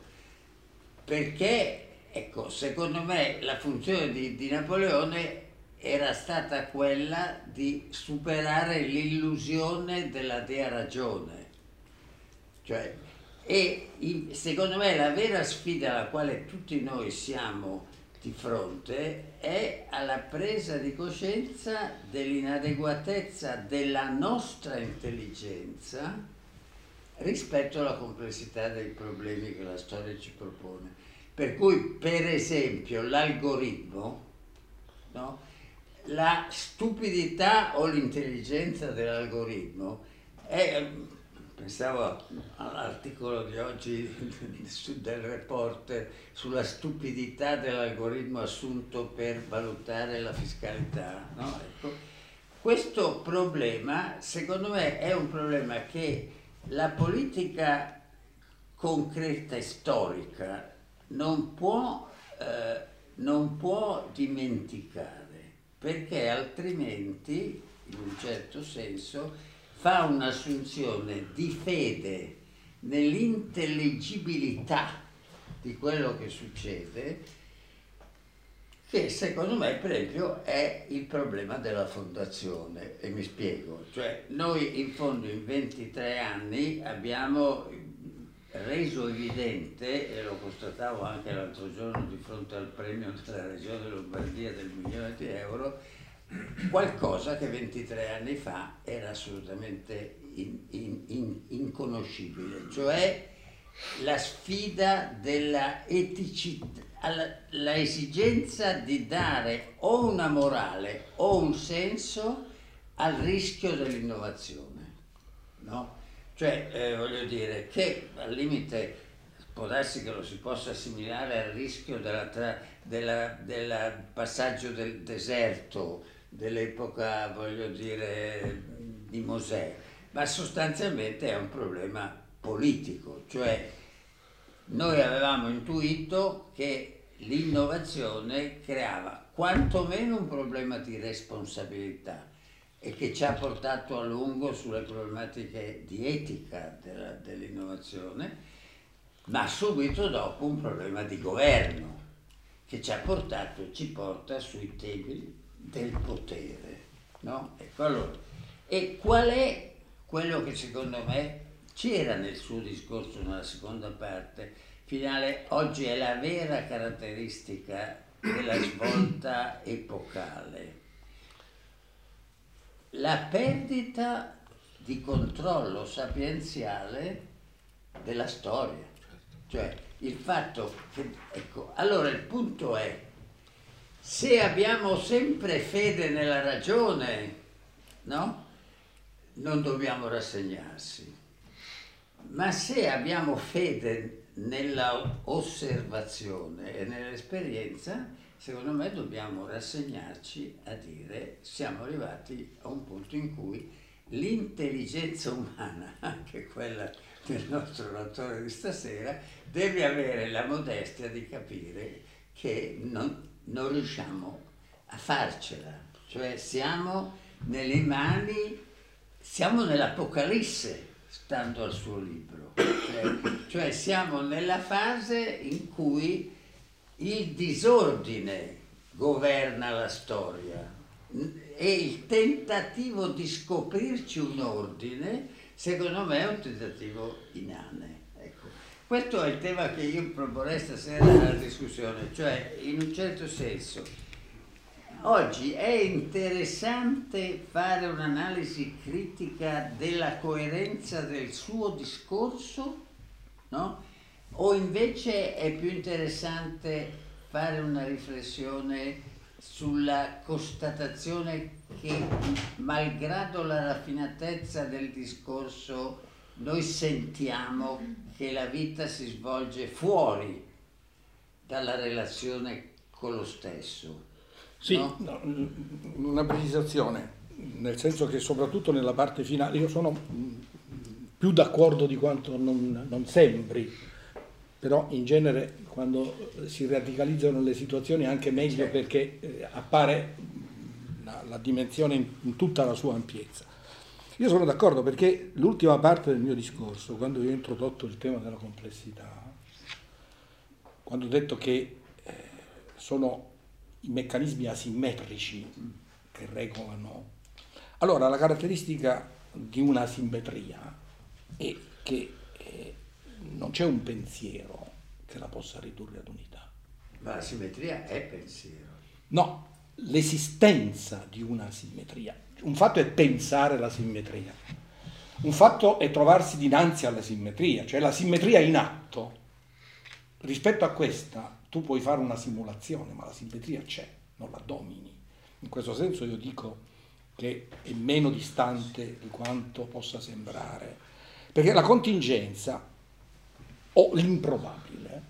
Perché, ecco, secondo me la funzione di, di Napoleone era stata quella di superare l'illusione della dea ragione. Cioè, e secondo me la vera sfida alla quale tutti noi siamo di fronte è alla presa di coscienza dell'inadeguatezza della nostra intelligenza rispetto alla complessità dei problemi che la storia ci propone. Per cui, per esempio, l'algoritmo, no? La stupidità o l'intelligenza dell'algoritmo è, pensavo all'articolo di oggi *laughs* del reporter sulla stupidità dell'algoritmo assunto per valutare la fiscalità. No? Ecco, questo problema, secondo me, è un problema che la politica concreta e storica non può, eh, non può dimenticare, perché altrimenti, in un certo senso, fa un'assunzione di fede nell'intelligibilità di quello che succede, che secondo me per esempio è il problema della fondazione. E mi spiego, cioè noi in fondo in 23 anni abbiamo reso evidente, e lo constatavo anche l'altro giorno di fronte al premio della Regione Lombardia del milione di euro, qualcosa che 23 anni fa era assolutamente in, in, in, inconoscibile, cioè la sfida della eticità, la esigenza di dare o una morale o un senso al rischio dell'innovazione. No? Cioè, eh, voglio dire, che al limite può darsi che lo si possa assimilare al rischio del passaggio del deserto, dell'epoca, voglio dire, di Mosè, ma sostanzialmente è un problema politico, cioè noi avevamo intuito che l'innovazione creava quantomeno un problema di responsabilità e che ci ha portato a lungo sulle problematiche di etica dell'innovazione, ma subito dopo un problema di governo che ci ha portato e ci porta sui temi del potere. No? Ecco, allora, e qual è quello che secondo me c'era nel suo discorso nella seconda parte finale, oggi è la vera caratteristica della svolta epocale. La perdita di controllo sapienziale della storia. Cioè il fatto che, ecco, allora il punto è se abbiamo sempre fede nella ragione, no? Non dobbiamo rassegnarsi. Ma se abbiamo fede nella osservazione e nell'esperienza, secondo me dobbiamo rassegnarci a dire siamo arrivati a un punto in cui l'intelligenza umana, *laughs* anche quella del nostro autore di stasera, deve avere la modestia di capire che non, non riusciamo a farcela, cioè siamo nelle mani, siamo nell'Apocalisse stando al suo libro, cioè, cioè siamo nella fase in cui il disordine governa la storia e il tentativo di scoprirci un ordine, secondo me, è un tentativo inane. Questo è il tema che io proporrei stasera nella discussione, cioè in un certo senso oggi è interessante fare un'analisi critica della coerenza del suo discorso, no? O invece è più interessante fare una riflessione sulla constatazione che malgrado la raffinatezza del discorso noi sentiamo che la vita si svolge fuori dalla relazione con lo stesso. Sì, no? No, una precisazione, nel senso che soprattutto nella parte finale io sono più d'accordo di quanto non, non sembri, però in genere quando si radicalizzano le situazioni è anche meglio perché eh, appare la, la dimensione in, in tutta la sua ampiezza. Io sono d'accordo perché l'ultima parte del mio discorso, quando io ho introdotto il tema della complessità, quando ho detto che eh, sono i meccanismi asimmetrici che regolano. Allora, la caratteristica di una simmetria è che non c'è un pensiero che la possa ridurre ad unità. Ma la simmetria è pensiero. No, l'esistenza di una simmetria un fatto è pensare la simmetria, un fatto è trovarsi dinanzi alla simmetria, cioè la simmetria in atto. Rispetto a questa tu puoi fare una simulazione, ma la simmetria c'è, non la domini. In questo senso io dico che è meno distante di quanto possa sembrare, perché la contingenza o l'improbabile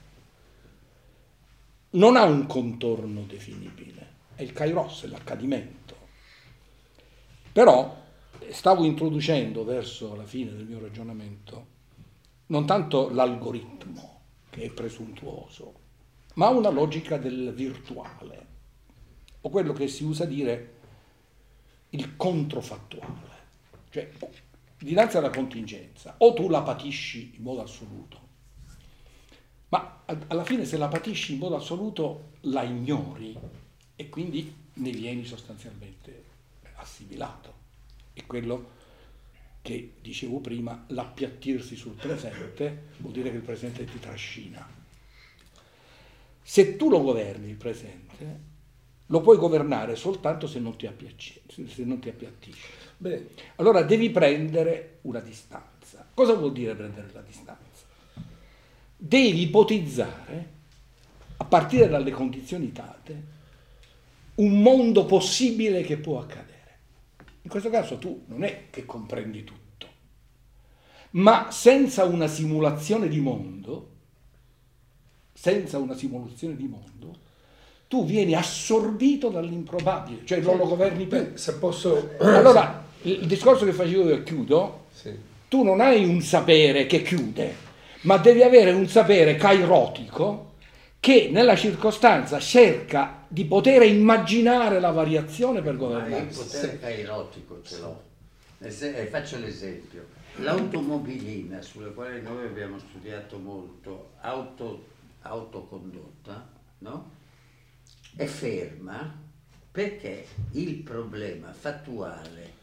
non ha un contorno definibile, è il kairos, è l'accadimento. Però stavo introducendo verso la fine del mio ragionamento non tanto l'algoritmo, che è presuntuoso, ma una logica del virtuale, o quello che si usa dire il controfattuale. Cioè, dinanzi alla contingenza, o tu la patisci in modo assoluto, ma alla fine se la patisci in modo assoluto la ignori e quindi ne vieni sostanzialmente assimilato. È quello che dicevo prima, l'appiattirsi sul presente vuol dire che il presente ti trascina. Se tu lo governi il presente, lo puoi governare soltanto se non ti, appiacci, se non ti appiattisci. Beh, allora devi prendere una distanza. Cosa vuol dire prendere la distanza? Devi ipotizzare, a partire dalle condizioni date, un mondo possibile che può accadere. In questo caso tu non è che comprendi tutto, ma senza una simulazione di mondo, senza una simulazione di mondo, tu vieni assorbito dall'improbabile, cioè non lo governi più. Se posso... Allora, il discorso che facevo io chiudo, Sì. tu non hai un sapere che chiude, ma devi avere un sapere kairotico che nella circostanza cerca di poter immaginare la variazione per Ma il governare. potere kairotico ce l'ho. Eh, faccio l'esempio. L'automobilina, sulla quale noi abbiamo studiato molto, auto, autocondotta, no? è ferma perché il problema fattuale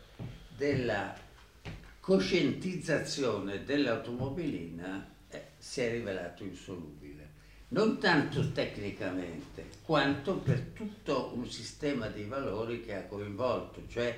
della coscientizzazione dell'automobilina si è rivelato insolubile. Non tanto tecnicamente, quanto per tutto un sistema di valori che ha coinvolto. Cioè,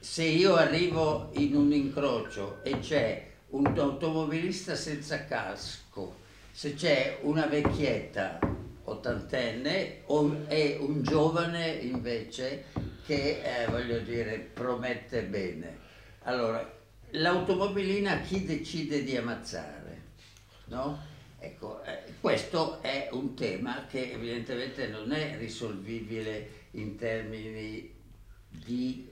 se io arrivo in un incrocio e c'è un automobilista senza casco, se c'è una vecchietta ottantenne o- e un giovane invece che, eh, voglio dire, promette bene. Allora, l'automobilina chi decide di ammazzare? No? Ecco, eh, questo è un tema che evidentemente non è risolvibile in termini di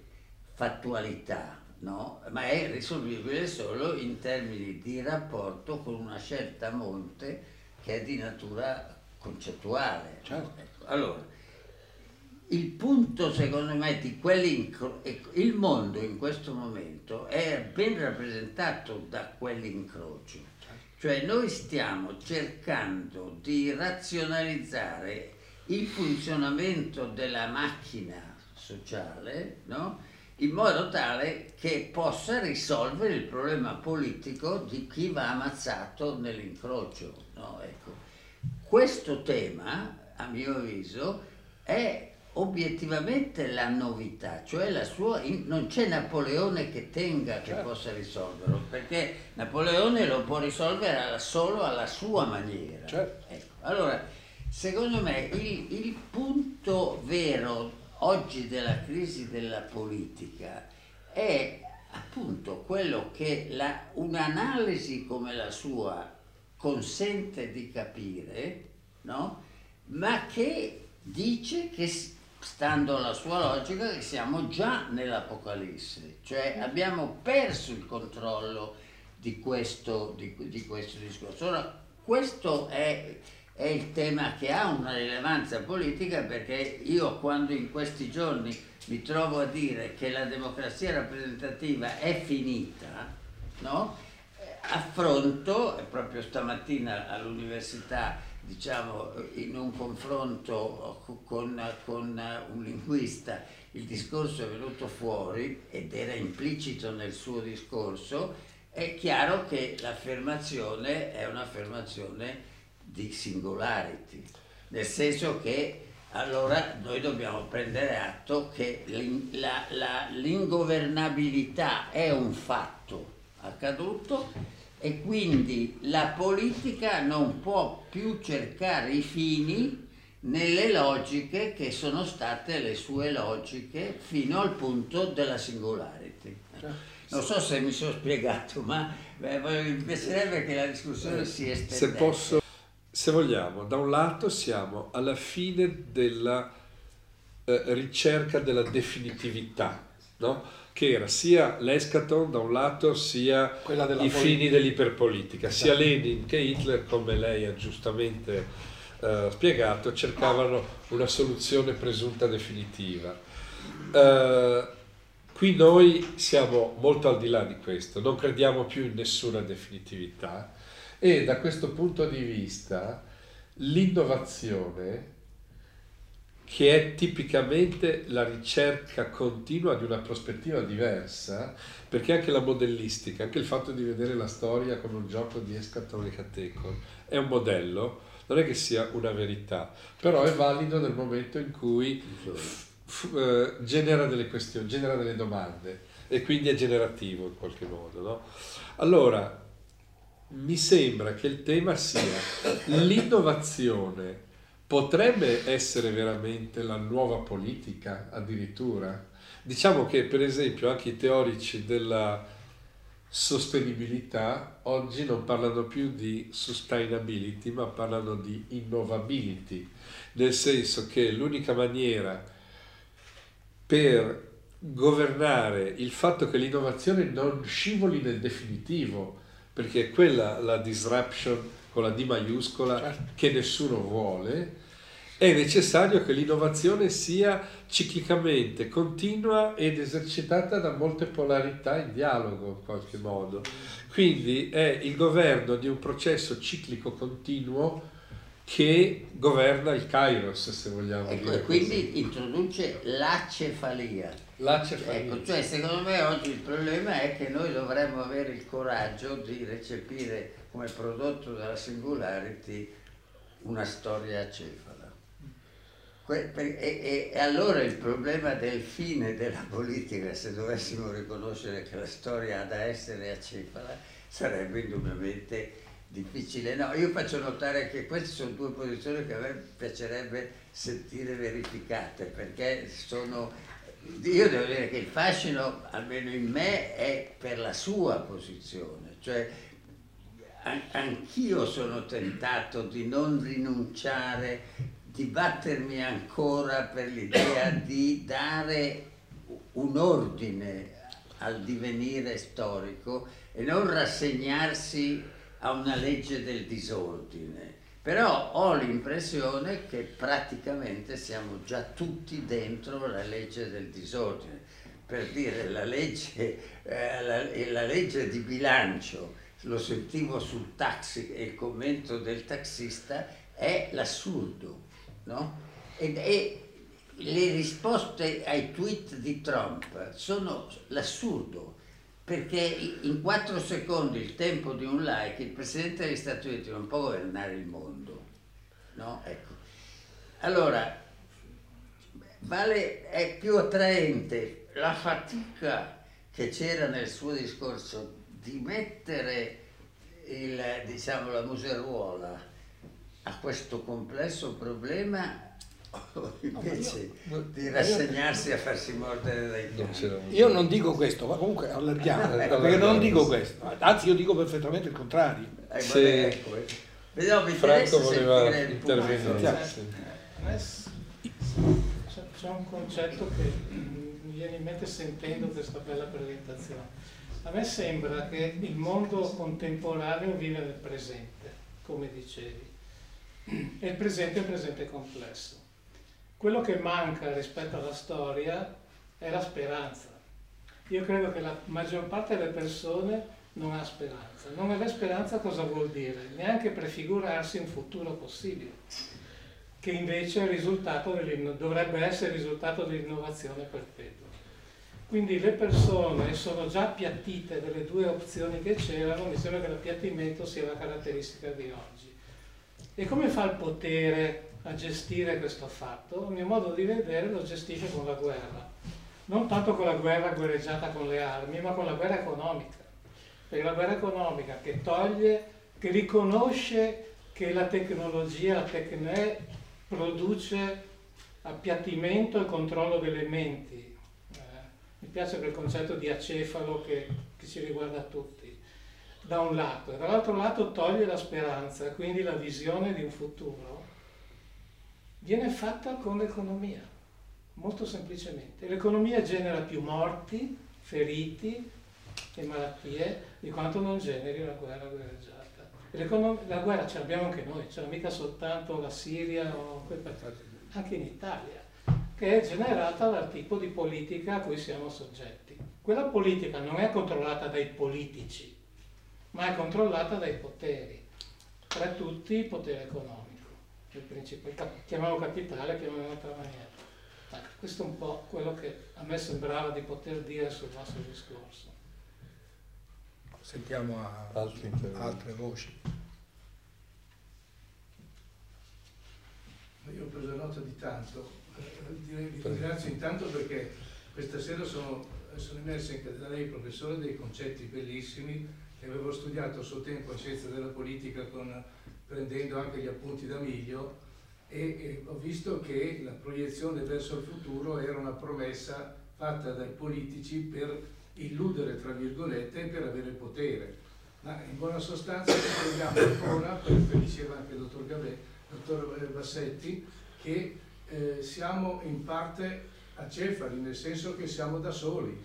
fattualità, no? ma è risolvibile solo in termini di rapporto con una scelta monte che è di natura concettuale. Certo. Ecco, Allora, il punto secondo me di quell'incrocio, il mondo in questo momento è ben rappresentato da quell'incrocio, cioè noi stiamo cercando di razionalizzare il funzionamento della macchina sociale, no? in modo tale che possa risolvere il problema politico di chi va ammazzato nell'incrocio. no? Ecco. Questo tema, a mio avviso, è obiettivamente la novità, cioè la sua, non c'è Napoleone che tenga che Certo. possa risolverlo, perché Napoleone lo può risolvere solo alla sua maniera. Certo. Ecco, Allora, secondo me il, il punto vero oggi della crisi della politica è appunto quello che la- un'analisi come la sua consente di capire, no? ma che dice che, stando alla sua logica, che siamo già nell'Apocalisse, cioè abbiamo perso il controllo di questo, di, di questo discorso. Ora, questo è, è il tema che ha una rilevanza politica perché io quando in questi giorni mi trovo a dire che la democrazia rappresentativa è finita, no? Eh, affronto, proprio stamattina all'università, diciamo, in un confronto co- con, con un linguista, il discorso è venuto fuori ed era implicito nel suo discorso, è chiaro che l'affermazione è un'affermazione di singularity, nel senso che allora noi dobbiamo prendere atto che l'ingovernabilità è un fatto accaduto e quindi la politica non può più cercare i fini nelle logiche che sono state le sue logiche fino al punto della singularity. Non so se mi sono spiegato, ma beh, mi piacerebbe che la discussione si estendesse. Se posso, se vogliamo, da un lato siamo alla fine della eh, ricerca della definitività, no? Che era sia l'escaton da un lato sia i politica. fini dell'iperpolitica, sia Lenin che Hitler, come lei ha giustamente eh, spiegato, cercavano una soluzione presunta definitiva. Eh, qui noi siamo molto al di là di questo, non crediamo più in nessuna definitività e da questo punto di vista l'innovazione che è tipicamente la ricerca continua di una prospettiva diversa, perché anche la modellistica, anche il fatto di vedere la storia come un gioco di escatonica tecon, è un modello, non è che sia una verità, però è valido nel momento in cui eh, genera delle questioni, genera delle domande e quindi è generativo in qualche modo. No? Allora, mi sembra che il tema sia l'innovazione potrebbe essere veramente la nuova politica addirittura. Diciamo che per esempio anche i teorici della sostenibilità oggi non parlano più di sustainability ma parlano di innovability, nel senso che l'unica maniera per governare il fatto che l'innovazione non scivoli nel definitivo, perché è quella la disruption con la D maiuscola certo. che nessuno vuole, è necessario che l'innovazione sia ciclicamente continua ed esercitata da molte polarità in dialogo in qualche modo. Quindi è il governo di un processo ciclico continuo che governa il Kairos, se vogliamo ecco, dire. E quindi così. introduce l'acefalia. L'acefalia. Ecco, cioè secondo me oggi il problema è che noi dovremmo avere il coraggio di recepire come prodotto della singularity una storia acefala. E, e, allora il problema del fine della politica, se dovessimo riconoscere che la storia ha da essere acefala, sarebbe indubbiamente difficile. No, io faccio notare che queste sono due posizioni che a me piacerebbe sentire verificate, perché sono... Io devo dire che il fascino, almeno in me, è per la sua posizione, cioè anch'io sono tentato di non rinunciare, di battermi ancora per l'idea di dare un ordine al divenire storico e non rassegnarsi a una legge del disordine. Però ho l'impressione che praticamente siamo già tutti dentro la legge del disordine. Per dire, la legge, eh, la, la legge di bilancio lo sentivo sul taxi e il commento del taxista, è l'assurdo, no? Ed è, le risposte ai tweet di Trump sono l'assurdo, perché in quattro secondi, il tempo di un like, il Presidente degli Stati Uniti non può governare il mondo, no? Ecco. Allora, vale, è più attraente la fatica che c'era nel suo discorso di mettere il, diciamo, la museruola a questo complesso problema *laughs* invece no, io, di rassegnarsi io, a farsi mordere dai piedi. Io non dico questo, ma comunque allarghiamo, *laughs* eh, perché non dico questo, anzi io dico perfettamente il contrario. Eh, Se ecco, eh. Vediamo, Franco voleva intervenire. C'è un concetto che mi viene in mente sentendo questa bella presentazione a me sembra che il mondo contemporaneo vive nel presente, come dicevi, e il presente è un presente complesso. Quello che manca rispetto alla storia è la speranza. Io credo che la maggior parte delle persone non ha speranza. Non avere speranza cosa vuol dire? Neanche prefigurarsi un futuro possibile, che invece dovrebbe essere il risultato dell'innovazione perpetua. Quindi le persone sono già appiattite delle due opzioni che c'erano, mi sembra che l'appiattimento sia la caratteristica di oggi. E come fa il potere a gestire questo fatto? A mio modo di vedere lo gestisce con la guerra. Non tanto con la guerra guerreggiata con le armi, ma con la guerra economica. Perché la guerra economica che toglie, che riconosce che la tecnologia, la tecne produce appiattimento e controllo delle menti. Eh, mi piace quel concetto di acefalo che, che ci riguarda tutti, da un lato, e dall'altro lato toglie la speranza, quindi la visione di un futuro viene fatta con l'economia, molto semplicemente. L'economia genera più morti, feriti e malattie di quanto non generi una guerra guerreggiata. La guerra ce l'abbiamo anche noi, c'era mica soltanto la Siria o quel paese, anche in Italia, che è generata dal tipo di politica a cui siamo soggetti. Quella politica non è controllata dai politici, ma è controllata dai poteri, tra tutti il potere economico, il principio, chiamiamolo capitale, chiamiamolo in un'altra maniera. Ecco, questo è un po' quello che a me sembrava di poter dire sul vostro discorso. Sentiamo altre voci. Io ho preso nota di tanto, direi vi ringrazio intanto perché questa sera sono, sono immerso in, da lei professore dei concetti bellissimi che avevo studiato a suo tempo in scienza della politica con, prendendo anche gli appunti da Miglio e, e ho visto che la proiezione verso il futuro era una promessa fatta dai politici per illudere, tra virgolette, per avere potere. Ma in buona sostanza troviamo ancora, come diceva anche il dottor, Gabè, dottor Bassetti, che eh, siamo in parte acefali, nel senso che siamo da soli,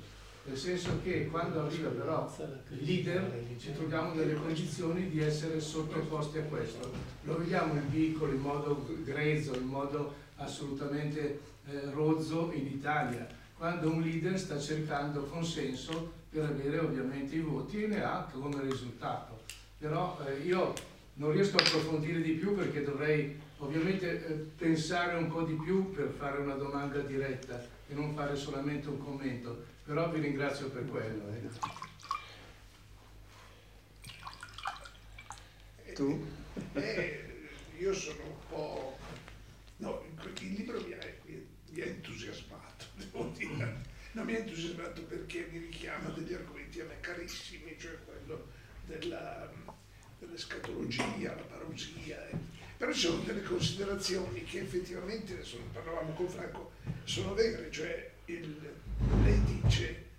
nel senso che quando arriva però il leader ci troviamo nelle condizioni di essere sottoposti a questo. Lo vediamo in piccolo, in modo grezzo, in modo assolutamente eh, rozzo in Italia, quando un leader sta cercando consenso per avere ovviamente i voti e ne ha come risultato. Però eh, io non riesco a approfondire di più perché dovrei ovviamente eh, pensare un po' di più per fare una domanda diretta e non fare solamente un commento, però vi ringrazio per quello. Eh. Tu? Eh, io sono un po'... No, il libro mi ha, mi ha entusiasmato, *laughs* devo dire. Non mi ha entusiasmato perché mi richiama degli argomenti a me carissimi, cioè quello della, dell'escatologia, la parousia. Eh. Però ci sono delle considerazioni che effettivamente, adesso ne parlavamo con Franco, sono vere, cioè il, dice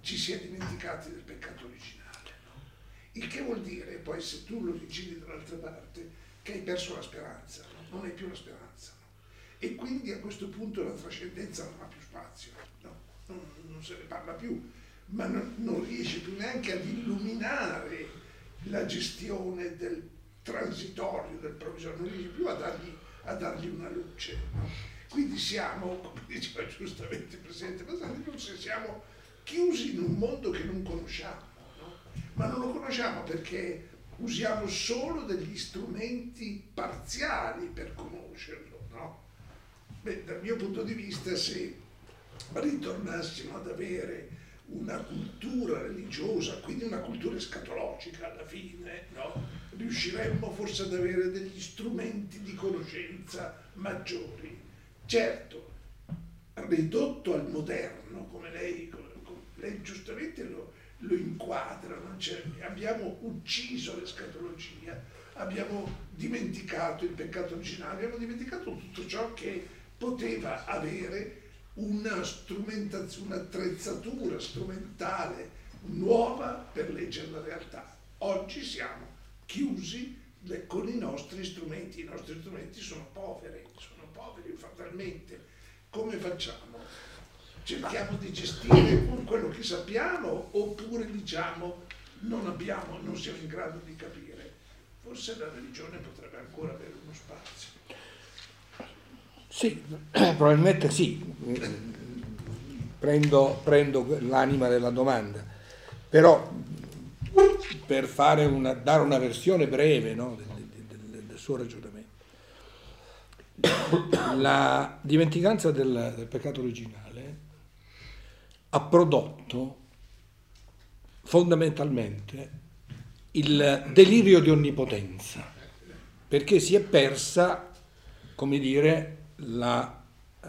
ci si è dimenticati del peccato originale, no? il che vuol dire poi se tu lo rigiri dall'altra parte che hai perso la speranza, no? non hai più la speranza no? e quindi a questo punto la trascendenza non ha più spazio, non, non, se ne parla più, ma non, non riesce più neanche ad illuminare la gestione del transitorio, del provvisorio, non riesce più a dargli, a dargli una luce. Quindi siamo, come diceva giustamente il Presidente Basani, siamo chiusi in un mondo che non conosciamo, no? ma non lo conosciamo perché usiamo solo degli strumenti parziali per conoscerlo. No? Beh, dal mio punto di vista, se ritornassimo ad avere una cultura religiosa, quindi una cultura escatologica alla fine, no? riusciremmo forse ad avere degli strumenti di conoscenza maggiori. Certo, ridotto al moderno, come lei, come lei giustamente lo, lo inquadra, abbiamo ucciso l'escatologia, abbiamo dimenticato il peccato originale, abbiamo dimenticato tutto ciò che poteva avere una strumentazione, un'attrezzatura strumentale nuova per leggere la realtà. Oggi siamo chiusi con i nostri strumenti, i nostri strumenti sono poveri, fatalmente. Come facciamo? Cerchiamo di gestire con quello che sappiamo oppure diciamo non abbiamo, non siamo in grado di capire. Forse la religione potrebbe ancora avere uno spazio. Sì, *clears throat* probabilmente sì. Prendo, prendo l'anima della domanda, però per una, dare una versione breve no, del, del, del, suo ragionamento. La dimenticanza del, del peccato originale ha prodotto fondamentalmente il delirio di onnipotenza, perché si è persa, come dire, la eh,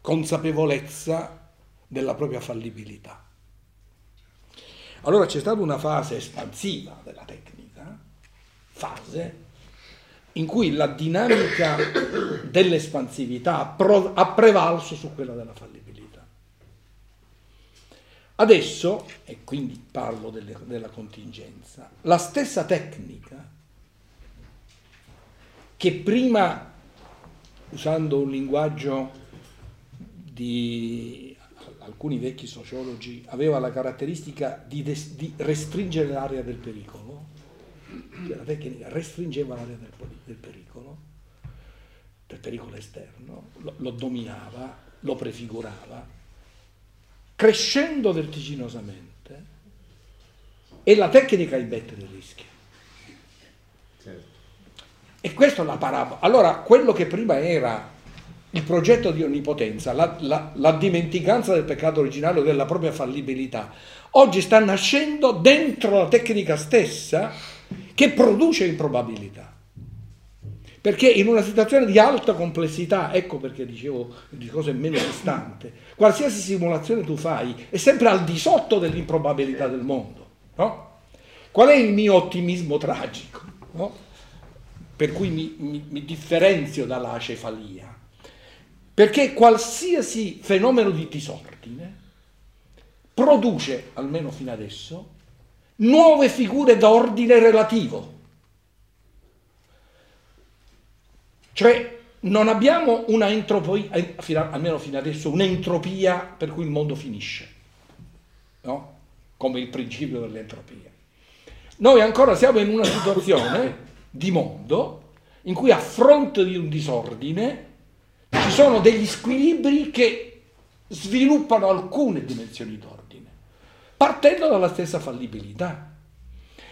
consapevolezza della propria fallibilità. Allora c'è stata una fase espansiva della tecnica, fase, in cui la dinamica dell'espansività ha, prevalso su quella della fallibilità. Adesso, e quindi parlo delle, della contingenza, la stessa tecnica che prima, usando un linguaggio di alcuni vecchi sociologi, aveva la caratteristica di, des- di restringere l'area del pericolo, cioè la tecnica restringeva l'area del, del pericolo, del pericolo esterno, lo, lo dominava, lo prefigurava, crescendo vertiginosamente, e la tecnica imbette del rischio. Certo. E questa è la parabola. Allora, quello che prima era il progetto di onnipotenza, la, la, la dimenticanza del peccato originale o della propria fallibilità, oggi sta nascendo dentro la tecnica stessa che produce improbabilità. Perché in una situazione di alta complessità, ecco perché dicevo di cose meno distanti, qualsiasi simulazione tu fai è sempre al di sotto dell'improbabilità del mondo. No? Qual è il mio ottimismo tragico? No? Per cui mi, mi, mi differenzio dalla cefalia. Perché qualsiasi fenomeno di disordine produce, almeno fino adesso, nuove figure d'ordine relativo. Cioè non abbiamo una entropia, almeno fino adesso, un'entropia per cui il mondo finisce, no? come il principio dell'entropia. Noi ancora siamo in una situazione di mondo in cui a fronte di un disordine ci sono degli squilibri che sviluppano alcune dimensioni d'ordine, partendo dalla stessa fallibilità.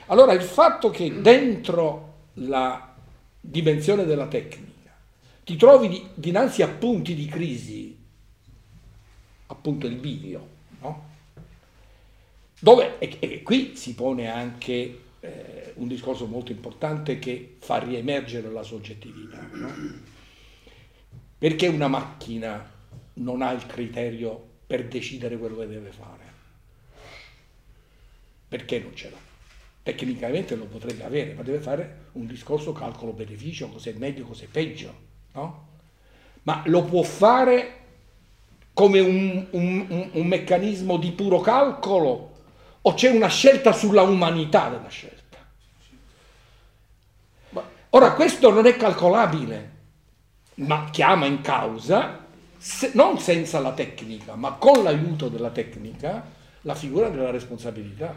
Allora il fatto che dentro la dimensione della tecnica ti trovi di, dinanzi a punti di crisi, appunto il bivio, no? dove, e, qui si pone anche eh, un discorso molto importante che fa riemergere la soggettività. No? Perché una macchina non ha il criterio per decidere quello che deve fare? Perché non ce l'ha? Tecnicamente lo potrebbe avere, ma deve fare un discorso calcolo beneficio, cos'è meglio, cos'è peggio, no? Ma lo può fare come un, un, un meccanismo di puro calcolo o c'è una scelta sulla umanità della scelta? Ora questo non è calcolabile, ma chiama in causa, se, non senza la tecnica, ma con l'aiuto della tecnica, la figura della responsabilità.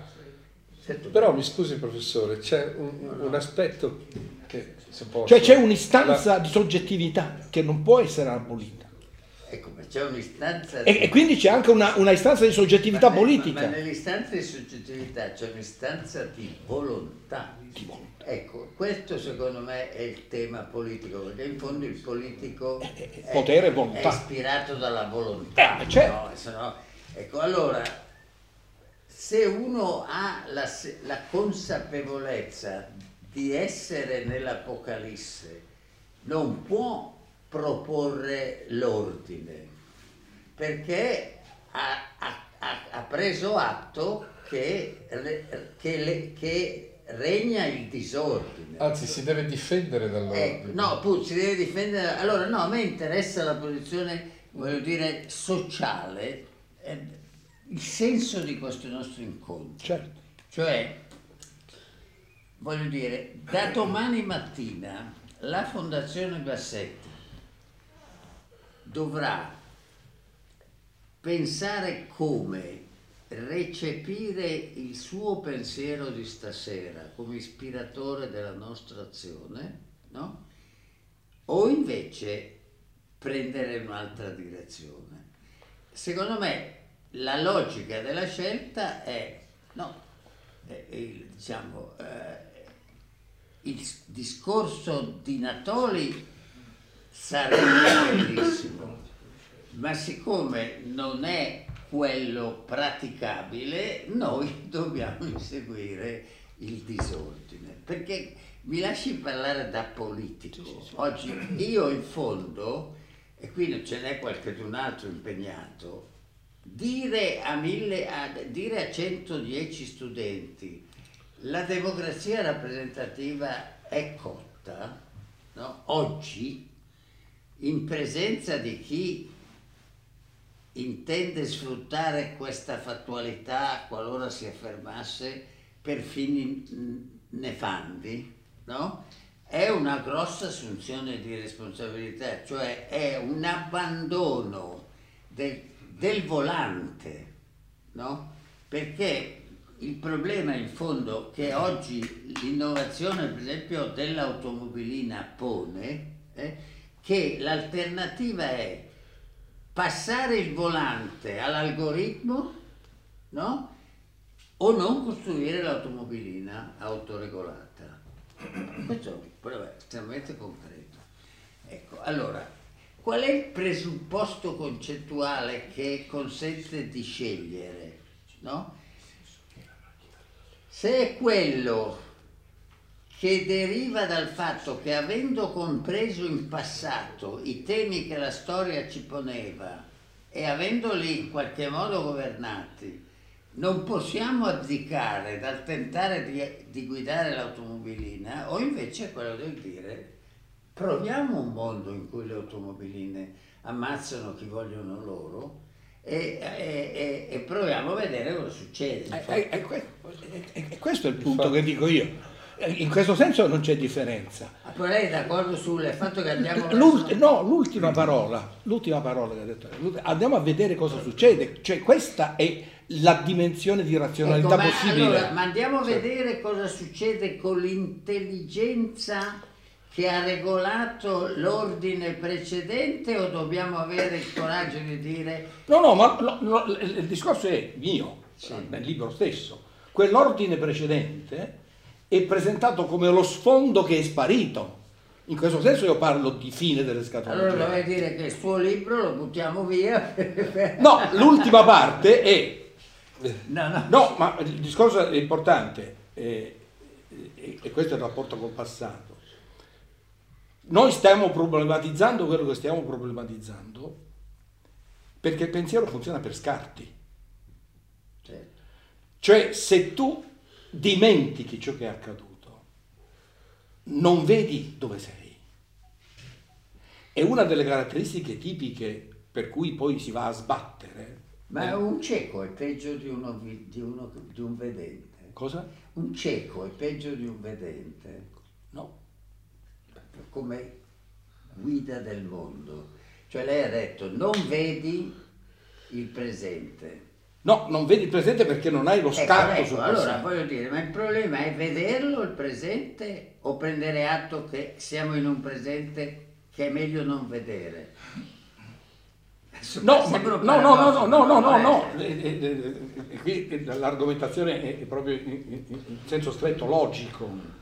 Però mi scusi professore, c'è un, un aspetto che se posso... Cioè c'è un'istanza la... di soggettività che non può essere abolita. Ecco, ma c'è un'istanza... E, e, quindi c'è anche una, una istanza di soggettività ma politica. Ma, ma nell'istanza di soggettività c'è un'istanza di volontà. Di volontà. Ecco, questo secondo me è il tema politico, perché in fondo il politico eh, eh, potere e volontà. è ispirato dalla volontà. Eh, certo. no? Sennò, ecco, allora, se uno ha la, la consapevolezza di essere nell'Apocalisse, non può proporre l'ordine, perché ha, ha, ha preso atto che, che, le, che regna il disordine. Anzi, si deve difendere dall'ordine. Eh, no, appunto, si deve difendere. Allora, no, a me interessa la posizione, voglio dire, sociale, eh, il senso di questo nostro incontro. Certo. Cioè, voglio dire, da domani mattina la Fondazione Bassetti dovrà pensare come recepire il suo pensiero di stasera come ispiratore della nostra azione, no? O invece prendere un'altra direzione. Secondo me la logica della scelta è, no, è, è, diciamo, eh, il discorso di Natoli sarebbe bellissimo, ma siccome non è quello praticabile, noi dobbiamo inseguire il disordine. Perché mi lasci parlare da politico. Oggi io in fondo, e qui ce n'è qualcun altro impegnato, dire a, mille, a, dire a 110 studenti la democrazia rappresentativa è cotta, no? oggi, in presenza di chi intende sfruttare questa fattualità qualora si affermasse per fini nefandi, no? è una grossa assunzione di responsabilità, cioè è un abbandono del, del volante, no? perché il problema in fondo che oggi l'innovazione per esempio dell'automobilina pone è che l'alternativa è passare il volante all'algoritmo no? o non costruire l'automobilina autoregolata. Questo è un problema estremamente concreto. Ecco, allora, qual è il presupposto concettuale che consente di scegliere? No? Se è quello che deriva dal fatto che avendo compreso in passato i temi che la storia ci poneva e avendoli in qualche modo governati, non possiamo abdicare dal tentare di, di guidare l'automobilina o invece quello del dire proviamo un mondo in cui le automobiline ammazzano chi vogliono loro e, e, e proviamo a vedere cosa succede. E, e questo è il punto che dico io. In questo senso non c'è differenza. Ma poi lei è d'accordo sul fatto che andiamo L'ult- verso... No, l'ultima parola, l'ultima parola che ha detto, andiamo a vedere cosa succede. Cioè questa è la dimensione di razionalità ecco, ma possibile. Allora, ma andiamo a vedere cosa succede con l'intelligenza che ha regolato l'ordine precedente o dobbiamo avere il coraggio di dire... No, no, ma no, no, il discorso è mio, sì. nel libro stesso. Quell'ordine precedente è presentato come lo sfondo che è sparito. In questo senso io parlo di fine delle scatole. Allora dovrei dire che il suo libro lo buttiamo via. no, l'ultima parte è... No, no. no, ma il discorso è importante e, e, e questo è il rapporto col passato. Noi stiamo problematizzando quello che stiamo problematizzando perché il pensiero funziona per scarti. Certo. Cioè se tu dimentichi ciò che è accaduto, non vedi dove sei. È una delle caratteristiche tipiche per cui poi si va a sbattere. Ma un cieco è peggio di, uno, di, uno, di un vedente. Cosa? Un cieco è peggio di un vedente. Come guida del mondo. Cioè lei ha detto non vedi il presente, No, non vedi il presente perché non hai lo ecco, scatto ecco, sul passato. Allora voglio dire, ma il problema è vederlo il presente o prendere atto che siamo in un presente che è meglio non vedere? No, ma, no, no, no, no, no, no, no, no, qui l'argomentazione è proprio in senso stretto logico.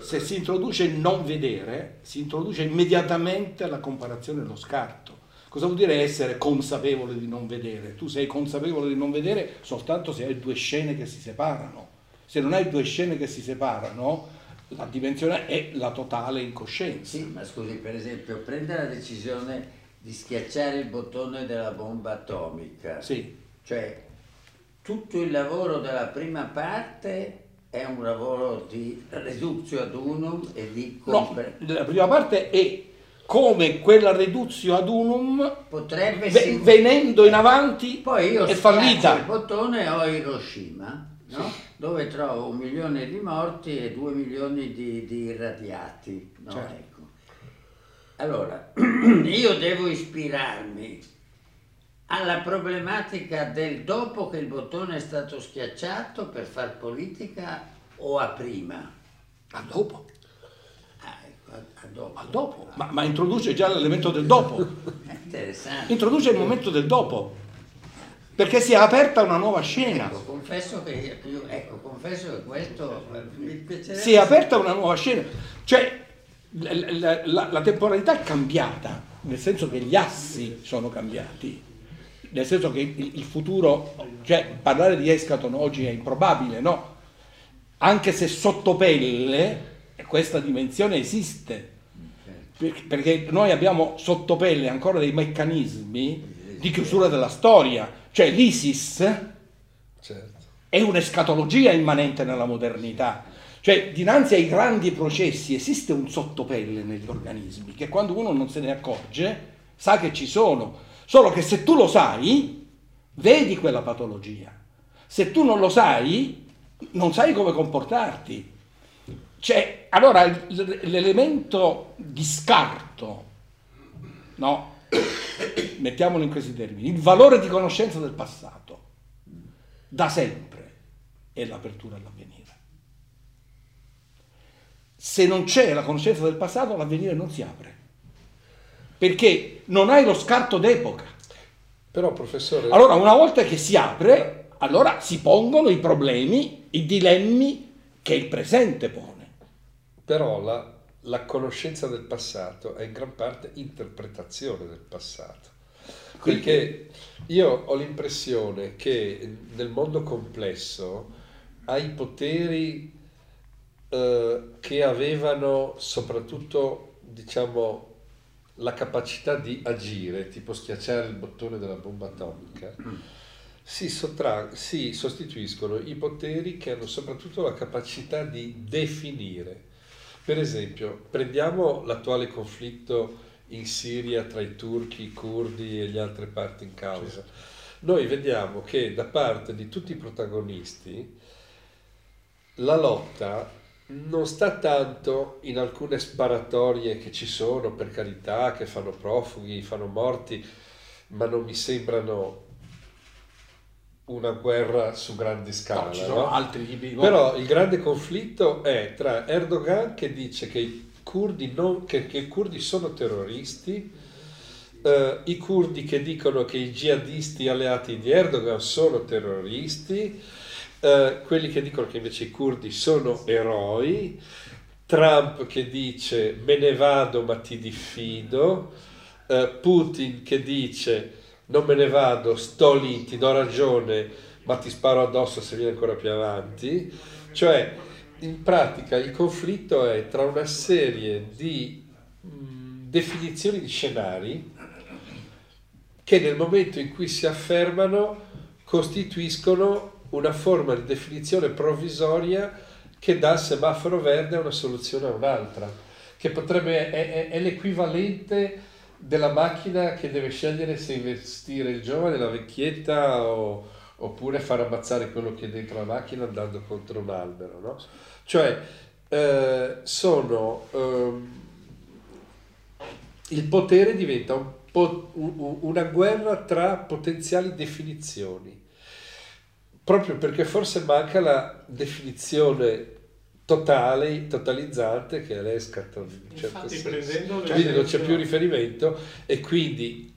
Se si introduce il non vedere, si introduce immediatamente la comparazione e lo scarto. Cosa vuol dire essere consapevole di non vedere? Tu sei consapevole di non vedere soltanto se hai due scene che si separano. Se non hai due scene che si separano, la dimensione è la totale incoscienza. Sì, ma scusi, per esempio, prende la decisione di schiacciare il bottone della bomba atomica. Sì. Cioè, tutto il lavoro della prima parte è un lavoro di reduzione ad unum e di... Compre- no, la prima parte è come quella reduzio ad unum potrebbe v- venendo in avanti poi io è fallita. il bottone ho Hiroshima no? sì. dove trovo un milione di morti e due milioni di, di irradiati no? certo. ecco. allora *clears throat* io devo ispirarmi alla problematica del dopo che il bottone è stato schiacciato per far politica o a prima? A dopo a dopo. A dopo. Ma, ma, introduce già l'elemento del dopo. *laughs* Interessante. Introduce il momento del dopo. Perché si è aperta una nuova scena. Ecco, confesso che, ecco, confesso che questo mi piacerebbe. Si è aperta una nuova scena. Cioè, la, la, la temporalità è cambiata, nel senso che gli assi sono cambiati. Nel senso che il, futuro, cioè parlare di Escaton oggi è improbabile, no? Anche se sotto pelle questa dimensione esiste, perché noi abbiamo sotto pelle ancora dei meccanismi di chiusura della storia, cioè l'ISIS certo. è un'escatologia immanente nella modernità, Cioè, dinanzi ai grandi processi esiste un sottopelle negli organismi che quando uno non se ne accorge sa che ci sono. Solo che se tu lo sai, vedi quella patologia. Se tu non lo sai, non sai come comportarti. Cioè, allora l'elemento di scarto, no? Mettiamolo in questi termini, il valore di conoscenza del passato, da sempre, è l'apertura all'avvenire. Se non c'è la conoscenza del passato, l'avvenire non si apre, perché non hai lo scarto d'epoca. Però, professore... Allora, una volta che si apre, allora si pongono i problemi, i dilemmi che il presente pone. Però la, la conoscenza del passato è in gran parte interpretazione del passato. Perché io ho l'impressione che nel mondo complesso hai poteri eh, che avevano soprattutto, diciamo, la capacità di agire, tipo schiacciare il bottone della bomba atomica, si, sottra- si sostituiscono i poteri che hanno soprattutto la capacità di definire. Per esempio, prendiamo l'attuale conflitto in Siria tra i turchi, i curdi e le altre parti in causa. Noi vediamo che da parte di tutti i protagonisti la lotta non sta tanto in alcune sparatorie che ci sono, per carità, che fanno profughi, fanno morti, ma non mi sembrano una guerra su grandi scale. No, ci sono no? altri tipi di Però il grande conflitto è tra Erdogan che dice che i curdi, non, che, che i curdi sono terroristi, eh, i curdi che dicono che i jihadisti alleati di Erdogan sono terroristi, eh, quelli che dicono che invece i curdi sono eroi, Trump che dice me ne vado ma ti diffido, eh, Putin che dice non me ne vado, sto lì, ti do ragione, ma ti sparo addosso se vieni ancora più avanti. Cioè, in pratica il conflitto è tra una serie di mh, definizioni di scenari che nel momento in cui si affermano costituiscono una forma di definizione provvisoria che dà il semaforo verde a una soluzione a un'altra, che potrebbe, è, è, è l'equivalente della macchina che deve scegliere se investire il giovane, la vecchietta o, oppure far ammazzare quello che è dentro la macchina andando contro un albero. No? Cioè, eh, sono, ehm, il potere diventa un po- un, una guerra tra potenziali definizioni proprio perché forse manca la definizione totale, totalizzante che è l'ESCAT in certo Infatti, senso. prendendo Quindi non c'è più riferimento e quindi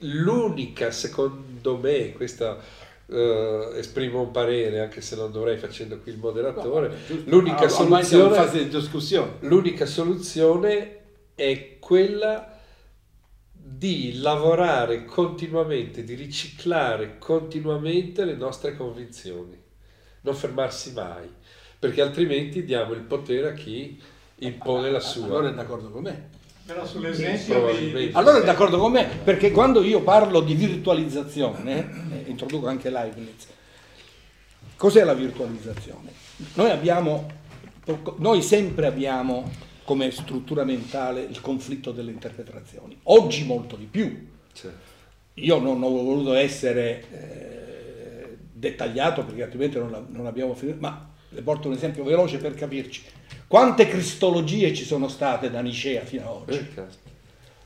l'unica, secondo me, questa eh, esprimo un parere anche se non dovrei facendo qui il moderatore, l'unica Ah, ormai siamo in soluzione fase di discussione. l'unica soluzione è quella di lavorare continuamente, di riciclare continuamente le nostre convinzioni, non fermarsi mai, perché altrimenti diamo il potere a chi impone la sua. Allora è d'accordo con me. Però sull'esempio di. Allora è d'accordo con me, perché quando io parlo di virtualizzazione, eh, introduco anche Leibniz, cos'è la virtualizzazione? Noi abbiamo, noi sempre abbiamo come struttura mentale il conflitto delle interpretazioni, oggi molto di più. Cioè, Io non ho voluto essere eh, dettagliato perché altrimenti non, non abbiamo finito, ma le porto un esempio veloce per capirci. Quante cristologie ci sono state da Nicea fino ad oggi? eh, caspita.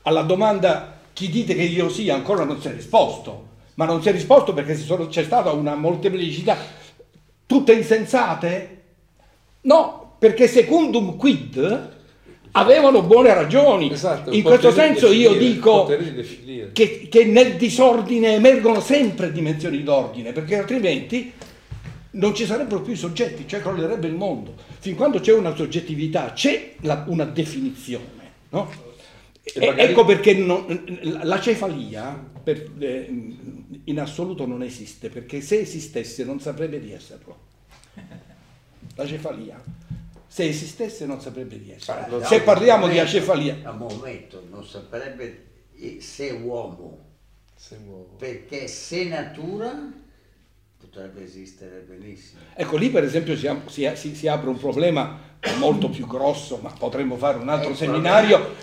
alla domanda chi dite che io sia ancora non si è risposto, ma non si è risposto perché sono- c'è stata una molteplicità, tutte insensate? No, perché secundum quid avevano buone ragioni. Esatto, In questo senso io definire, il dico che, che nel disordine emergono sempre dimensioni d'ordine, perché altrimenti non ci sarebbero più i soggetti, cioè crollerebbe il mondo. Fin quando c'è una soggettività, c'è la- una definizione. no? E E- Ecco perché non- la cefalia per- eh, in assoluto non esiste, perché se esistesse non saprebbe di esserlo. La cefalia, se esistesse non saprebbe di esserlo. No, Se parliamo di momento, acefalia, A un momento non saprebbe eh, se uomo, Se muovo. perché se natura potrebbe esistere benissimo. Ecco, lì per esempio si, si, si, si apre un problema molto più grosso, ma potremmo fare un altro Ecco, seminario.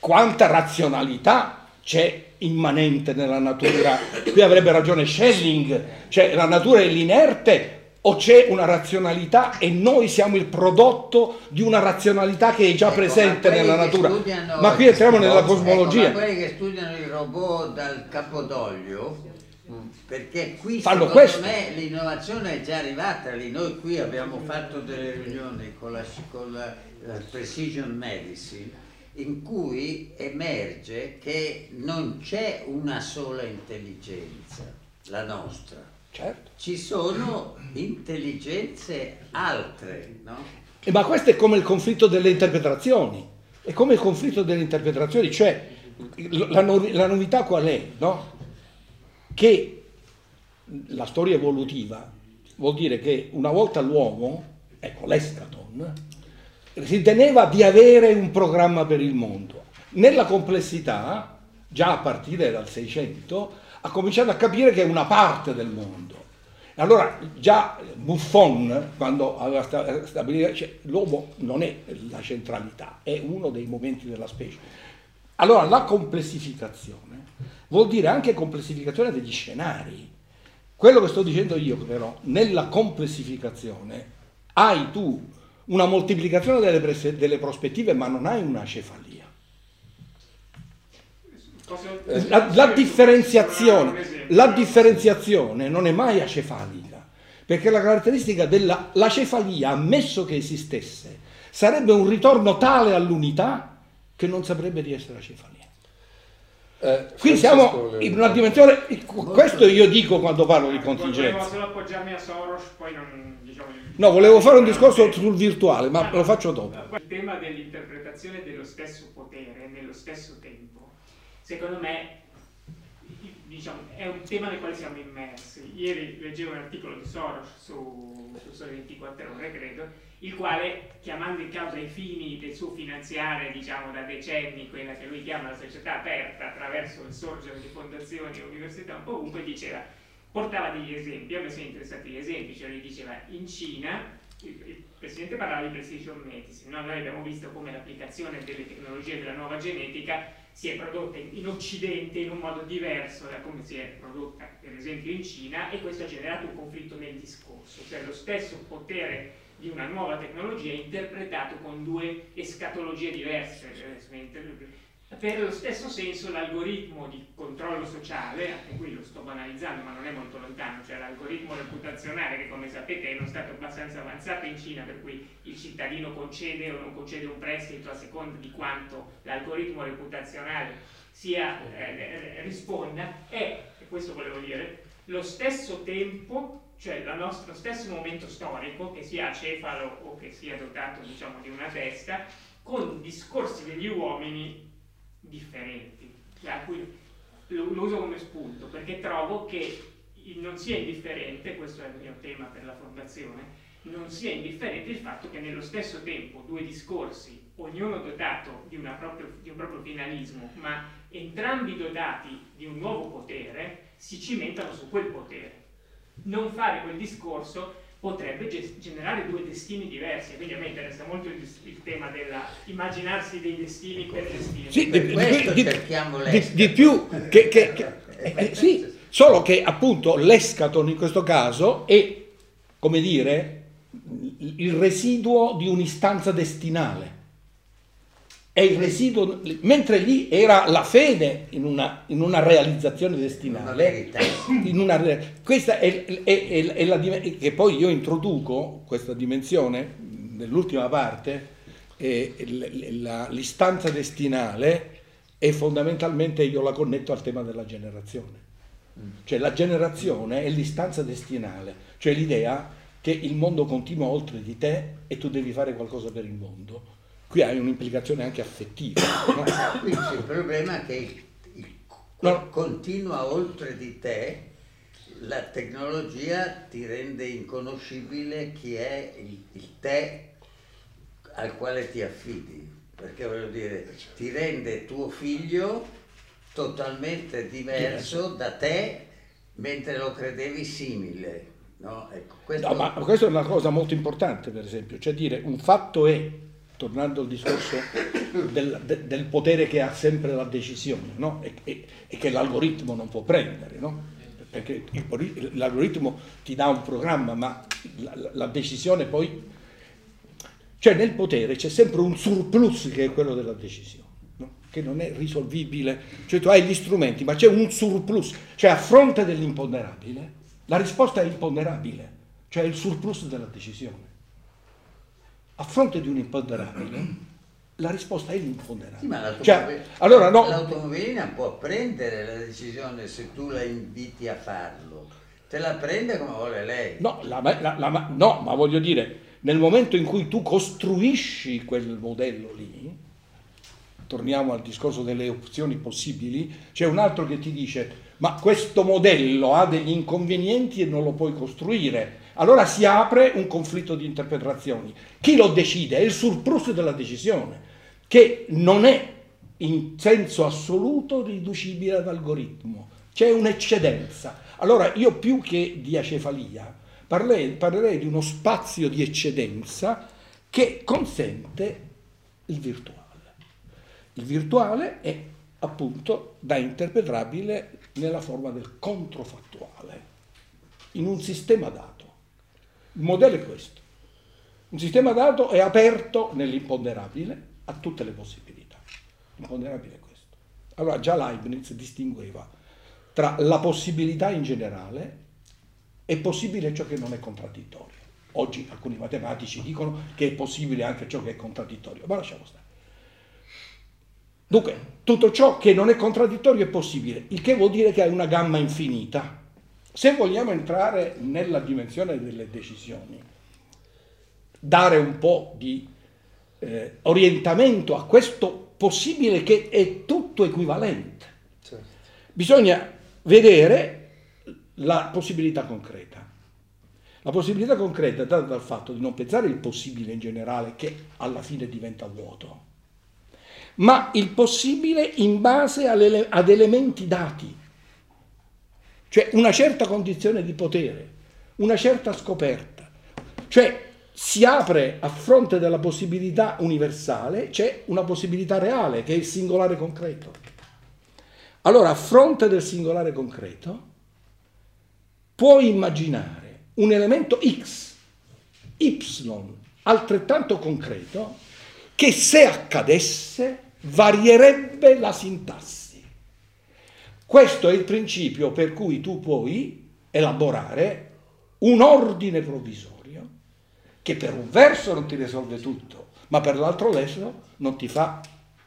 Quanta razionalità c'è immanente nella natura? Qui avrebbe ragione Schelling, cioè la natura è l'inerte o c'è una razionalità e noi siamo il prodotto di una razionalità che è già Ecco, presente nella natura. Ma qui entriamo nella Ecco, cosmologia. ma quelli che studiano i robot dal Capodoglio, perché qui Fanno secondo questo. me l'innovazione è già arrivata lì. Noi qui abbiamo fatto delle riunioni con la, con la- la Precision Medicine in cui emerge che non c'è una sola intelligenza, la nostra. Certo. Ci sono intelligenze altre, no? Eh, Ma questo è come il conflitto delle interpretazioni. È come il conflitto delle interpretazioni, cioè la, no- la novità qual è? No? Che la storia evolutiva vuol dire che una volta l'uomo, ecco l'escaton, riteneva di avere un programma per il mondo. Nella complessità, già a partire dal 600, ha cominciato a capire che è una parte del mondo. Allora già Buffon, quando aveva sta- stabilito, cioè, l'uomo non è la centralità, è uno dei momenti della specie. Allora la complessificazione vuol dire anche complessificazione degli scenari. Quello che sto dicendo io però, nella complessificazione hai tu una moltiplicazione delle, delle prospettive ma non hai una cefalia. La, la differenziazione, la differenziazione non è mai acefalica, perché la caratteristica della la cefalia, ammesso che esistesse, sarebbe un ritorno tale all'unità che non saprebbe di essere acefalia. Eh, Qui siamo Leone. in una dimensione, questo io dico quando parlo di contingenza. solo appoggiarmi a Soros, poi non diciamo. No, volevo fare un discorso sul virtuale, ma lo faccio dopo. Il tema dell'interpretazione dello stesso potere nello stesso tempo, secondo me, diciamo, è un tema nel quale siamo immersi. Ieri leggevo un articolo di Soros su, su Sole 24 Ore, credo, il quale, chiamando in causa i fini del suo finanziare, diciamo, da decenni, quella che lui chiama la società aperta attraverso il sorgere di fondazioni e università un po' ovunque, diceva portava degli esempi, a me sono interessati gli esempi, cioè lui diceva in Cina, il, Presidente parlava di precision medicine, no? noi abbiamo visto come l'applicazione delle tecnologie della nuova genetica si è prodotta in Occidente in un modo diverso da come si è prodotta per esempio in Cina e questo ha generato un conflitto nel discorso, cioè lo stesso potere di una nuova tecnologia interpretato con due escatologie diverse. Per lo stesso senso l'algoritmo di controllo sociale, anche qui lo sto banalizzando ma non è molto lontano, cioè l'algoritmo reputazionale che come sapete è uno stato abbastanza avanzato in Cina per cui il cittadino concede o non concede un prestito a seconda di quanto l'algoritmo reputazionale sia, eh, eh, risponda, è, e questo volevo dire, lo stesso tempo, cioè nostro stesso momento storico, che sia acefalo o che sia dotato diciamo di una testa, con discorsi degli uomini differenti, a cui lo, uso come spunto, perché trovo che non sia indifferente, questo è il mio tema per la fondazione, non sia indifferente il fatto che nello stesso tempo due discorsi, ognuno dotato di, proprio- di un proprio finalismo, ma entrambi dotati di un nuovo potere, si cimentano su quel potere. Non fare quel discorso potrebbe ge- generare due destini diversi, quindi a me interessa molto il, il tema della immaginarsi dei destini per destini. Sì, Per di, di- questo di- cerchiamo di- l'escaton. di più che, che- che- eh, eh, sì, solo che appunto l'escaton in questo caso è, come dire, il residuo di un'istanza destinale. È il residuo, mentre lì era la fede in una, in una realizzazione destinale. in una questa è, è- è- è la dim- che poi io introduco questa dimensione nell'ultima parte l'istanza destinale e fondamentalmente io la connetto al tema della generazione. Cioè la generazione è l'istanza destinale cioè l'idea che il mondo continua oltre di te e tu devi fare qualcosa per il mondo qui hai un'implicazione anche affettiva no? *coughs* Qui c'è il problema che il- il- No. continua oltre di te, la tecnologia ti rende inconoscibile chi è il, il te al quale ti affidi, perché voglio dire, ti rende tuo figlio totalmente diverso da te mentre lo credevi simile. No, ecco, questo... No, ma questa è una cosa molto importante, per esempio, cioè dire un fatto è, tornando al discorso del, de- del potere che ha sempre la decisione, no? e, e- e che l'algoritmo non può prendere, no? perché il l'algoritmo ti dà un programma, ma la, la- decisione poi... Cioè nel potere c'è sempre un surplus che è quello della decisione, che non è risolvibile, cioè tu hai gli strumenti, ma c'è un surplus, cioè a fronte dell'imponderabile, la risposta è imponderabile, cioè il surplus della decisione. A fronte di un imponderabile, la risposta è l'imponderabile. Sì, ma l'automobile- Cioè, allora no, l'automobilina può prendere la decisione se tu la inviti a farlo. Te la prende come vuole lei. No, la- la- la- no, ma voglio dire, nel momento in cui tu costruisci quel modello lì, torniamo al discorso delle opzioni possibili, c'è un altro che ti dice, ma questo modello ha degli inconvenienti e non lo puoi costruire. Allora si apre un conflitto di interpretazioni. Chi lo decide? È il surplus della decisione, che non è in senso assoluto riducibile ad algoritmo. C'è un'eccedenza. Allora io più che di acefalia parlerei, parlerei di uno spazio di eccedenza che consente il virtuale. Il virtuale è appunto da interpretabile nella forma del controfattuale, in un sistema dato. Il modello è questo. Un sistema dato è aperto nell'imponderabile a tutte le possibilità. L'imponderabile è questo. Allora già Leibniz distingueva tra la possibilità in generale e possibile ciò che non è contraddittorio. Oggi alcuni matematici dicono che è possibile anche ciò che è contraddittorio, ma lasciamo stare. Dunque, tutto ciò che non è contraddittorio è possibile, il che vuol dire che hai una gamma infinita. Se vogliamo entrare nella dimensione delle decisioni, dare un po' di eh, orientamento a questo possibile che è tutto equivalente, Certo. bisogna vedere la possibilità concreta. La possibilità concreta è data dal fatto di non pensare il possibile in generale che alla fine diventa vuoto, ma il possibile in base ad elementi dati, cioè una certa condizione di potere, una certa scoperta. Cioè si apre a fronte della possibilità universale, c'è una possibilità reale che è il singolare concreto. Allora, a fronte del singolare concreto, puoi immaginare un elemento X, Y, altrettanto concreto, che se accadesse varierebbe la sintassi. Questo è il principio per cui tu puoi elaborare un ordine provvisorio che per un verso non ti risolve tutto, ma per l'altro verso non ti fa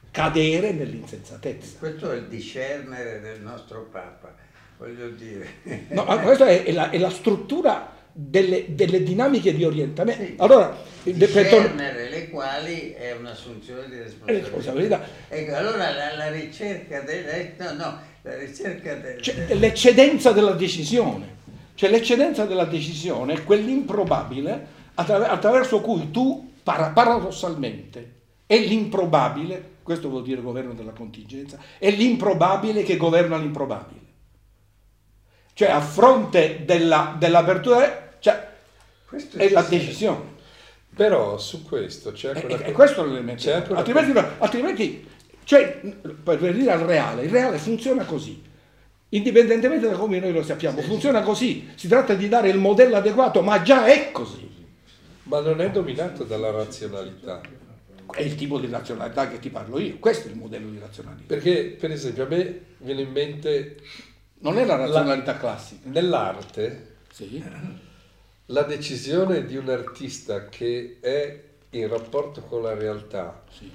cadere nell'insensatezza. Questo è il discernere del nostro Papa, voglio dire. No, questa è, è la, è la struttura delle, delle dinamiche di orientamento. Sì. Allora, tor- discernere le quali è un'assunzione di responsabilità. responsabilità. Ecco, allora la, la ricerca del... eh, No, no, del... C'è l'eccedenza della decisione. Cioè l'eccedenza della decisione è quell'improbabile attraver- attraverso cui tu, para- paradossalmente, è l'improbabile, questo vuol dire governo della contingenza, è l'improbabile che governa l'improbabile. Cioè a fronte della, dell'apertura, cioè, è la decisione. Però su questo c'è E, anche una e- e questo è l'elemento. c'è Altrimenti, altrimenti cioè, per dire al reale, il reale funziona così. Indipendentemente da come noi lo sappiamo, funziona così. Si tratta di dare il modello adeguato, ma già è così. Ma non è dominato dalla razionalità. È il tipo di razionalità che ti parlo io. Questo è il modello di razionalità. Perché, per esempio, a me viene in mente Non è la razionalità classica. nell'arte Sì. la decisione di un artista che è in rapporto con la realtà sì.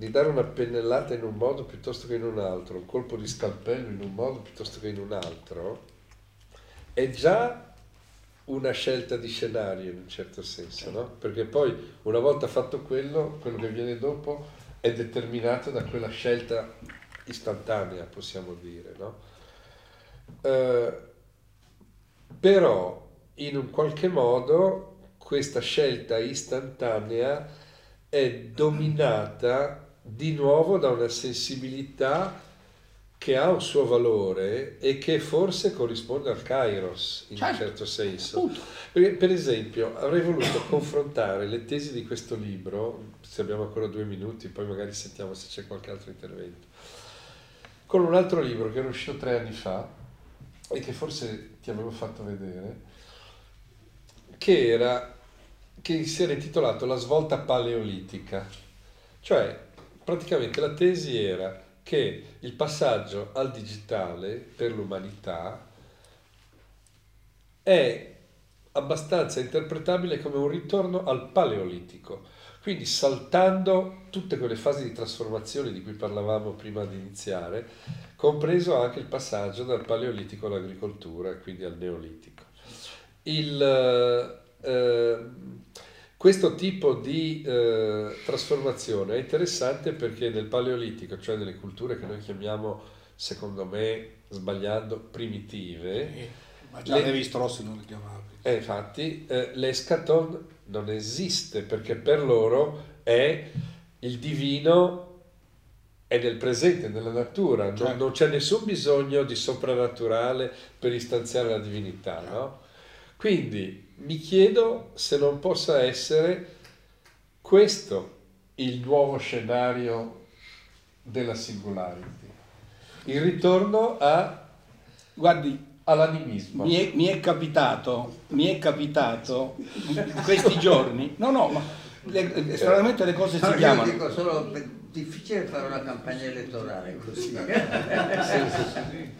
Di dare una pennellata in un modo piuttosto che in un altro, un colpo di scalpello in un modo piuttosto che in un altro, è già una scelta di scenario in un certo senso, no? Perché poi una volta fatto quello, quello che viene dopo è determinato da quella scelta istantanea, possiamo dire, no? Eh, però in un qualche modo questa scelta istantanea è dominata di nuovo da una sensibilità che ha un suo valore e che forse corrisponde al Kairos in Certo, un certo senso. appunto. Perché, per esempio, avrei voluto *coughs* confrontare le tesi di questo libro, se abbiamo ancora due minuti, poi magari sentiamo se c'è qualche altro intervento, con un altro libro che era uscito tre anni fa e che forse ti avevo fatto vedere, che, era, che si era intitolato La svolta paleolitica. Cioè, praticamente la tesi era che il passaggio al digitale per l'umanità è abbastanza interpretabile come un ritorno al paleolitico, quindi saltando tutte quelle fasi di trasformazione di cui parlavamo prima di iniziare, compreso anche il passaggio dal paleolitico all'agricoltura quindi al neolitico. Il, eh, questo tipo di eh, trasformazione è interessante perché nel paleolitico, cioè nelle culture che noi chiamiamo, secondo me, sbagliando, primitive, Ma già Le- Strauss non le chiamava. e infatti eh, l'escaton non esiste perché per loro è il divino è nel presente, nella natura, non, Certo. non c'è nessun bisogno di soprannaturale per istanziare la divinità, no? Quindi mi chiedo se non possa essere questo il nuovo scenario della singularity, il ritorno a- Guardi, all'animismo. mi è, mi è capitato, mi è capitato in questi giorni, no no, ma le, stranamente le cose No, si io chiamano. dico solo, è difficile fare una campagna elettorale così. *laughs*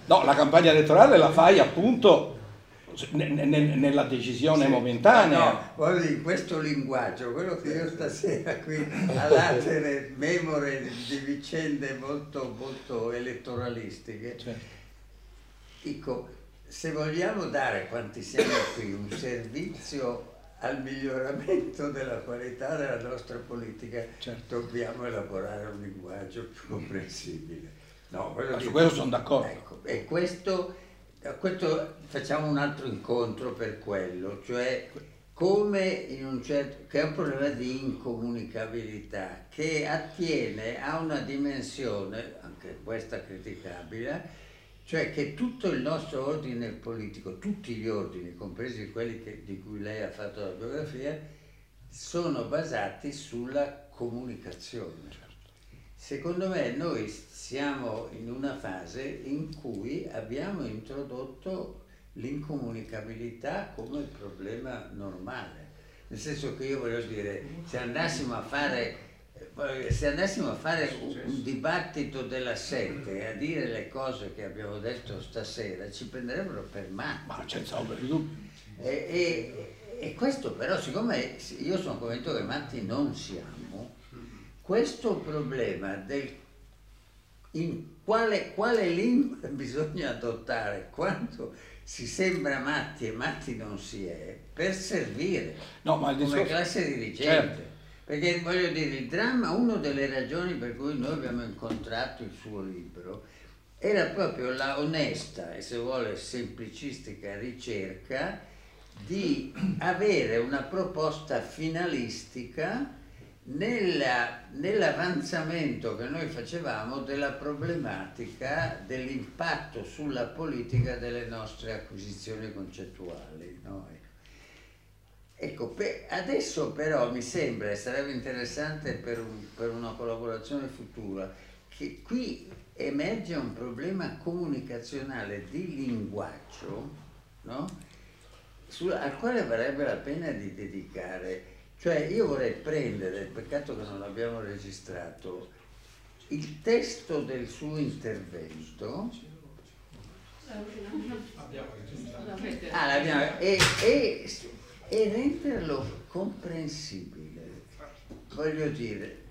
No, la campagna elettorale la fai appunto nella decisione momentanea. No, voglio dire, questo linguaggio, quello che io stasera qui a latere memore di vicende molto, molto elettoralistiche, Certo. dico, se vogliamo dare, quanti siamo qui, un servizio al miglioramento della qualità della nostra politica, Certo. dobbiamo elaborare un linguaggio più comprensibile. No, Ma su questo sono d'accordo. Ecco, e questo, questo facciamo un altro incontro per quello, cioè come in un certo, che è un problema di incomunicabilità che attiene a una dimensione, anche questa criticabile, cioè che tutto il nostro ordine politico, tutti gli ordini, compresi quelli che- di cui lei ha fatto la biografia, sono basati sulla comunicazione. Secondo me noi siamo in una fase in cui abbiamo introdotto l'incomunicabilità come problema normale. Nel senso che io voglio dire, se andassimo a fare, se andassimo a fare un, un dibattito della sette e a dire le cose che abbiamo detto stasera, ci prenderebbero per matti. Ma senza ombra di dubbio. E, e- e questo però, siccome io sono convinto che matti non siamo, questo problema del in quale, quale lingua *laughs* bisogna adottare quando si sembra matti e matti non si è, per servire No, ma il come discorso... classe dirigente. Certo. Perché voglio dire, il dramma, una delle ragioni per cui noi abbiamo incontrato il suo libro, era proprio la onesta e se vuole semplicistica ricerca di avere una proposta finalistica nella- nell'avanzamento che noi facevamo della problematica dell'impatto sulla politica delle nostre acquisizioni concettuali. no? Ecco. Ecco, pe- adesso però mi sembra, e sarebbe interessante per, un- per una collaborazione futura, che qui emerge un problema comunicazionale di linguaggio, no? Su- al quale varrebbe la pena di dedicare. Cioè io vorrei prendere, peccato che non l'abbiamo registrato, il testo del suo intervento. Ah, e, e- e renderlo comprensibile, voglio dire,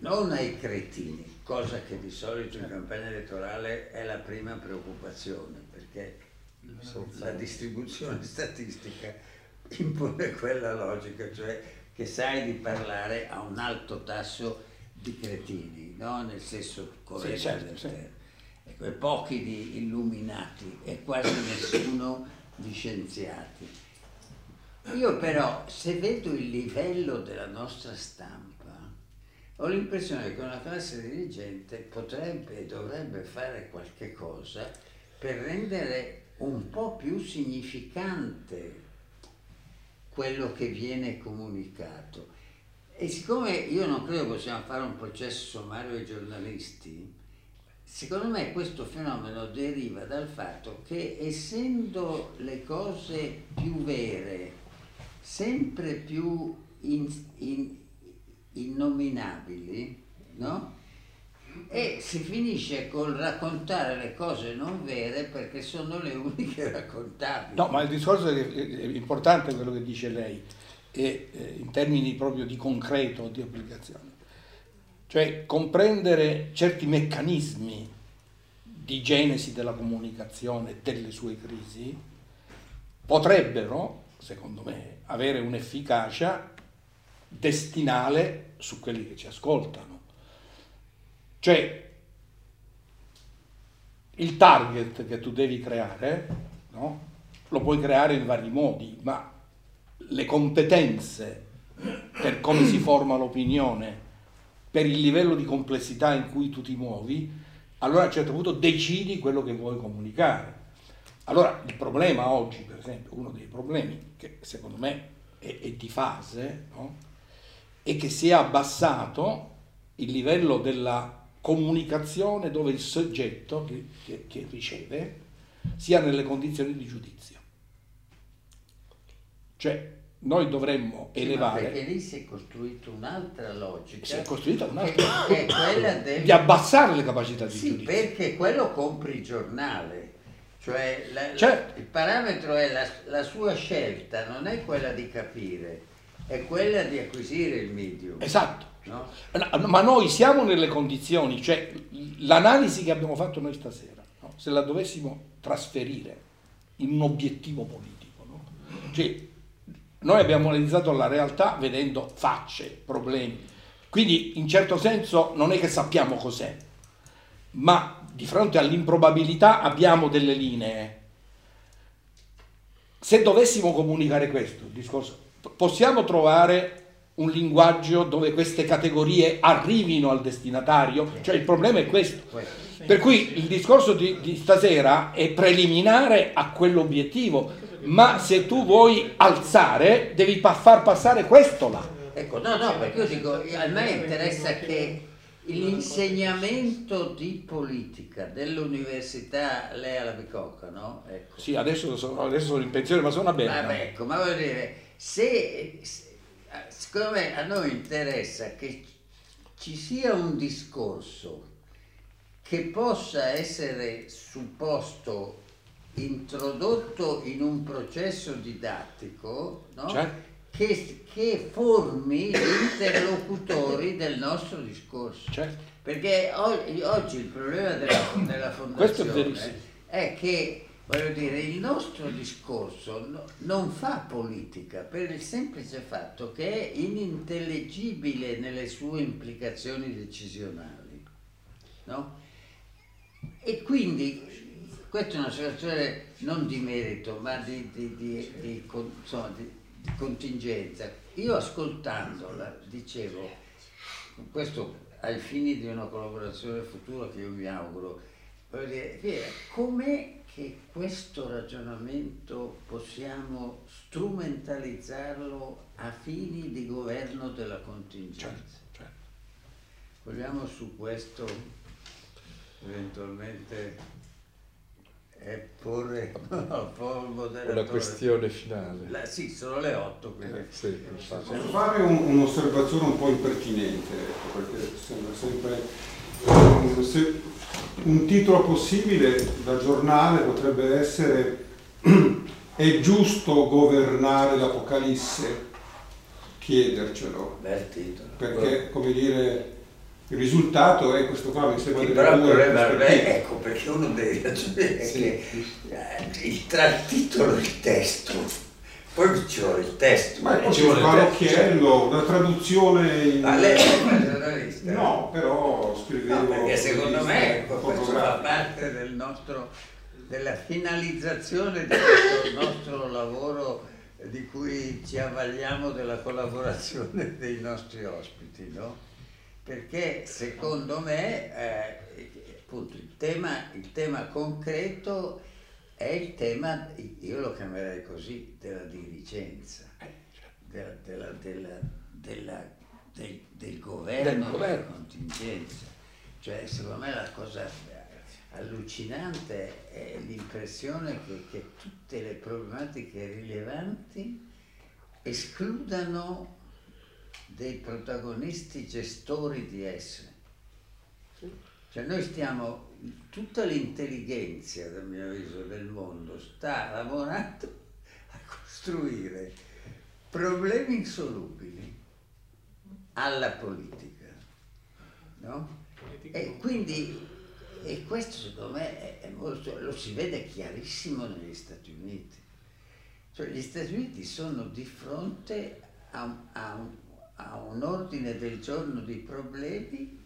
non ai cretini, cosa che di solito in campagna elettorale è la prima preoccupazione, perché la distribuzione statistica impone quella logica, cioè che sai di parlare a un alto tasso di cretini, no? nel senso corretto Sì, certo, del sì. termine. Ecco, e pochi di illuminati e quasi nessuno di scienziati. Io però, se vedo il livello della nostra stampa, ho l'impressione che una classe dirigente potrebbe e dovrebbe fare qualche cosa per rendere un po' più significante quello che viene comunicato. E siccome io non credo possiamo fare un processo sommario ai giornalisti, secondo me questo fenomeno deriva dal fatto che essendo le cose più vere, sempre più in, in, innominabili, no? E si finisce col raccontare le cose non vere perché sono le uniche *laughs* raccontabili. No, ma il discorso è, è importante quello che dice lei, e, eh, in termini proprio di concreto, di applicazione. Cioè comprendere certi meccanismi di genesi della comunicazione, delle sue crisi, potrebbero, secondo me, avere un'efficacia destinale su quelli che ci ascoltano. Cioè, il target che tu devi creare, no? lo puoi creare in vari modi, ma le competenze per come si forma l'opinione, per il livello di complessità in cui tu ti muovi, allora a un certo punto decidi quello che vuoi comunicare. Allora il problema oggi, per esempio, uno dei problemi che secondo me è, è di fase, no? è che si è abbassato il livello della comunicazione dove il soggetto che, che, che riceve sia nelle condizioni di giudizio. Cioè, noi dovremmo elevare... perché lì si è costruita un'altra logica. si è costruita che, un'altra... che è quella del... di abbassare le capacità di Sì, giudizio. perché quello compri il giornale. Cioè la- Certo. il parametro è la, la sua scelta, non è quella di capire, è quella di acquisire il medium. Esatto. No? No, Ma noi siamo nelle condizioni, cioè l'analisi che abbiamo fatto noi stasera, no? se la dovessimo trasferire in un obiettivo politico, cioè, noi abbiamo analizzato la realtà vedendo facce, problemi, quindi in certo senso non è che sappiamo cos'è, ma di fronte all'improbabilità abbiamo delle linee. Se dovessimo comunicare questo, discorso, possiamo trovare un linguaggio dove queste categorie arrivino al destinatario? Cioè il problema è questo. Per cui il discorso di, di stasera è preliminare a quell'obiettivo, ma se tu vuoi alzare devi pa- far passare questo là. Ecco, no, no, perché io dico, a me interessa che l'insegnamento di politica dell'università, lei alla bicocca, no? Ecco. Sì, adesso sono, adesso sono in pensione, ma suona bene. Vabbè, ecco, ma voglio dire, se, se- secondo me a noi interessa che ci sia un discorso che possa essere supposto introdotto in un processo didattico, no? Certo. che, che formi gli interlocutori del nostro discorso. Certo. Perché oggi il problema della, della è fondazione verissimo. è che voglio dire, il nostro discorso no- non fa politica per il semplice fatto che è inintellegibile nelle sue implicazioni decisionali. no? E quindi questa è una situazione non di merito, ma di, di- di- insomma, di- contingenza. Io ascoltandola dicevo, questo ai fini di una collaborazione futura che io mi auguro, com'è che questo ragionamento possiamo strumentalizzarlo a fini di governo della contingenza? Certo, certo. Vogliamo su questo eventualmente eh, porre *laughs* no. Una questione finale. La- sì, sono le 8, quindi... Eh, sì. Posso fare un- un'osservazione un po' impertinente, ecco, perché sembra sempre se- un titolo possibile da giornale potrebbe essere *clears throat* È giusto governare l'Apocalisse? Chiedercelo, Bel titolo. perché come dire il risultato è questo qua, mi sembra delle però il problema ecco perché uno deve ragionare Sì. che eh, il, tra il titolo e il testo, poi ci vuole il testo, Ma eh, poi ci vuole il testo. l'occhiello, una traduzione in... Ma lei è giornalista? No, però scrivevo... No, perché secondo me ecco, questo fa parte del nostro, della finalizzazione di questo *laughs* nostro lavoro di cui ci avvaliamo della collaborazione *laughs* dei nostri ospiti, no? perché secondo me eh, appunto, il, tema, il tema concreto è il tema, io lo chiamerei così, della dirigenza, della, della, della, della del, del, governo, del della contingenza. Cioè, secondo me la cosa allucinante è l'impressione che, che tutte le problematiche rilevanti escludano dei protagonisti gestori di esse. Cioè noi stiamo, tutta l'intelligenza, dal mio avviso, del mondo sta lavorando a costruire problemi insolubili alla politica. No? E quindi, e questo secondo me è molto, lo si vede chiarissimo negli Stati Uniti. Cioè gli Stati Uniti sono di fronte a, a, a un ordine del giorno di problemi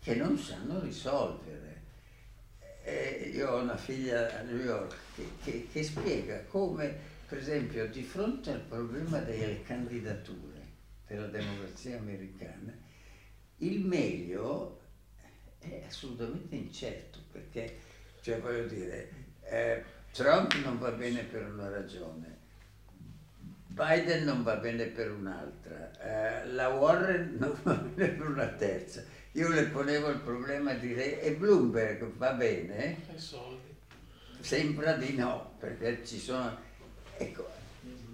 che non sanno risolvere. E io ho una figlia a New York che, che, che spiega come, per esempio, di fronte al problema delle candidature della democrazia americana, il meglio è assolutamente incerto, perché, cioè voglio dire, eh, Trump non va bene per una ragione, Biden non va bene per un'altra, eh, la Warren non va bene per una terza. Io le ponevo il problema dire, e Bloomberg va bene? Sembra di no, perché ci sono... Ecco,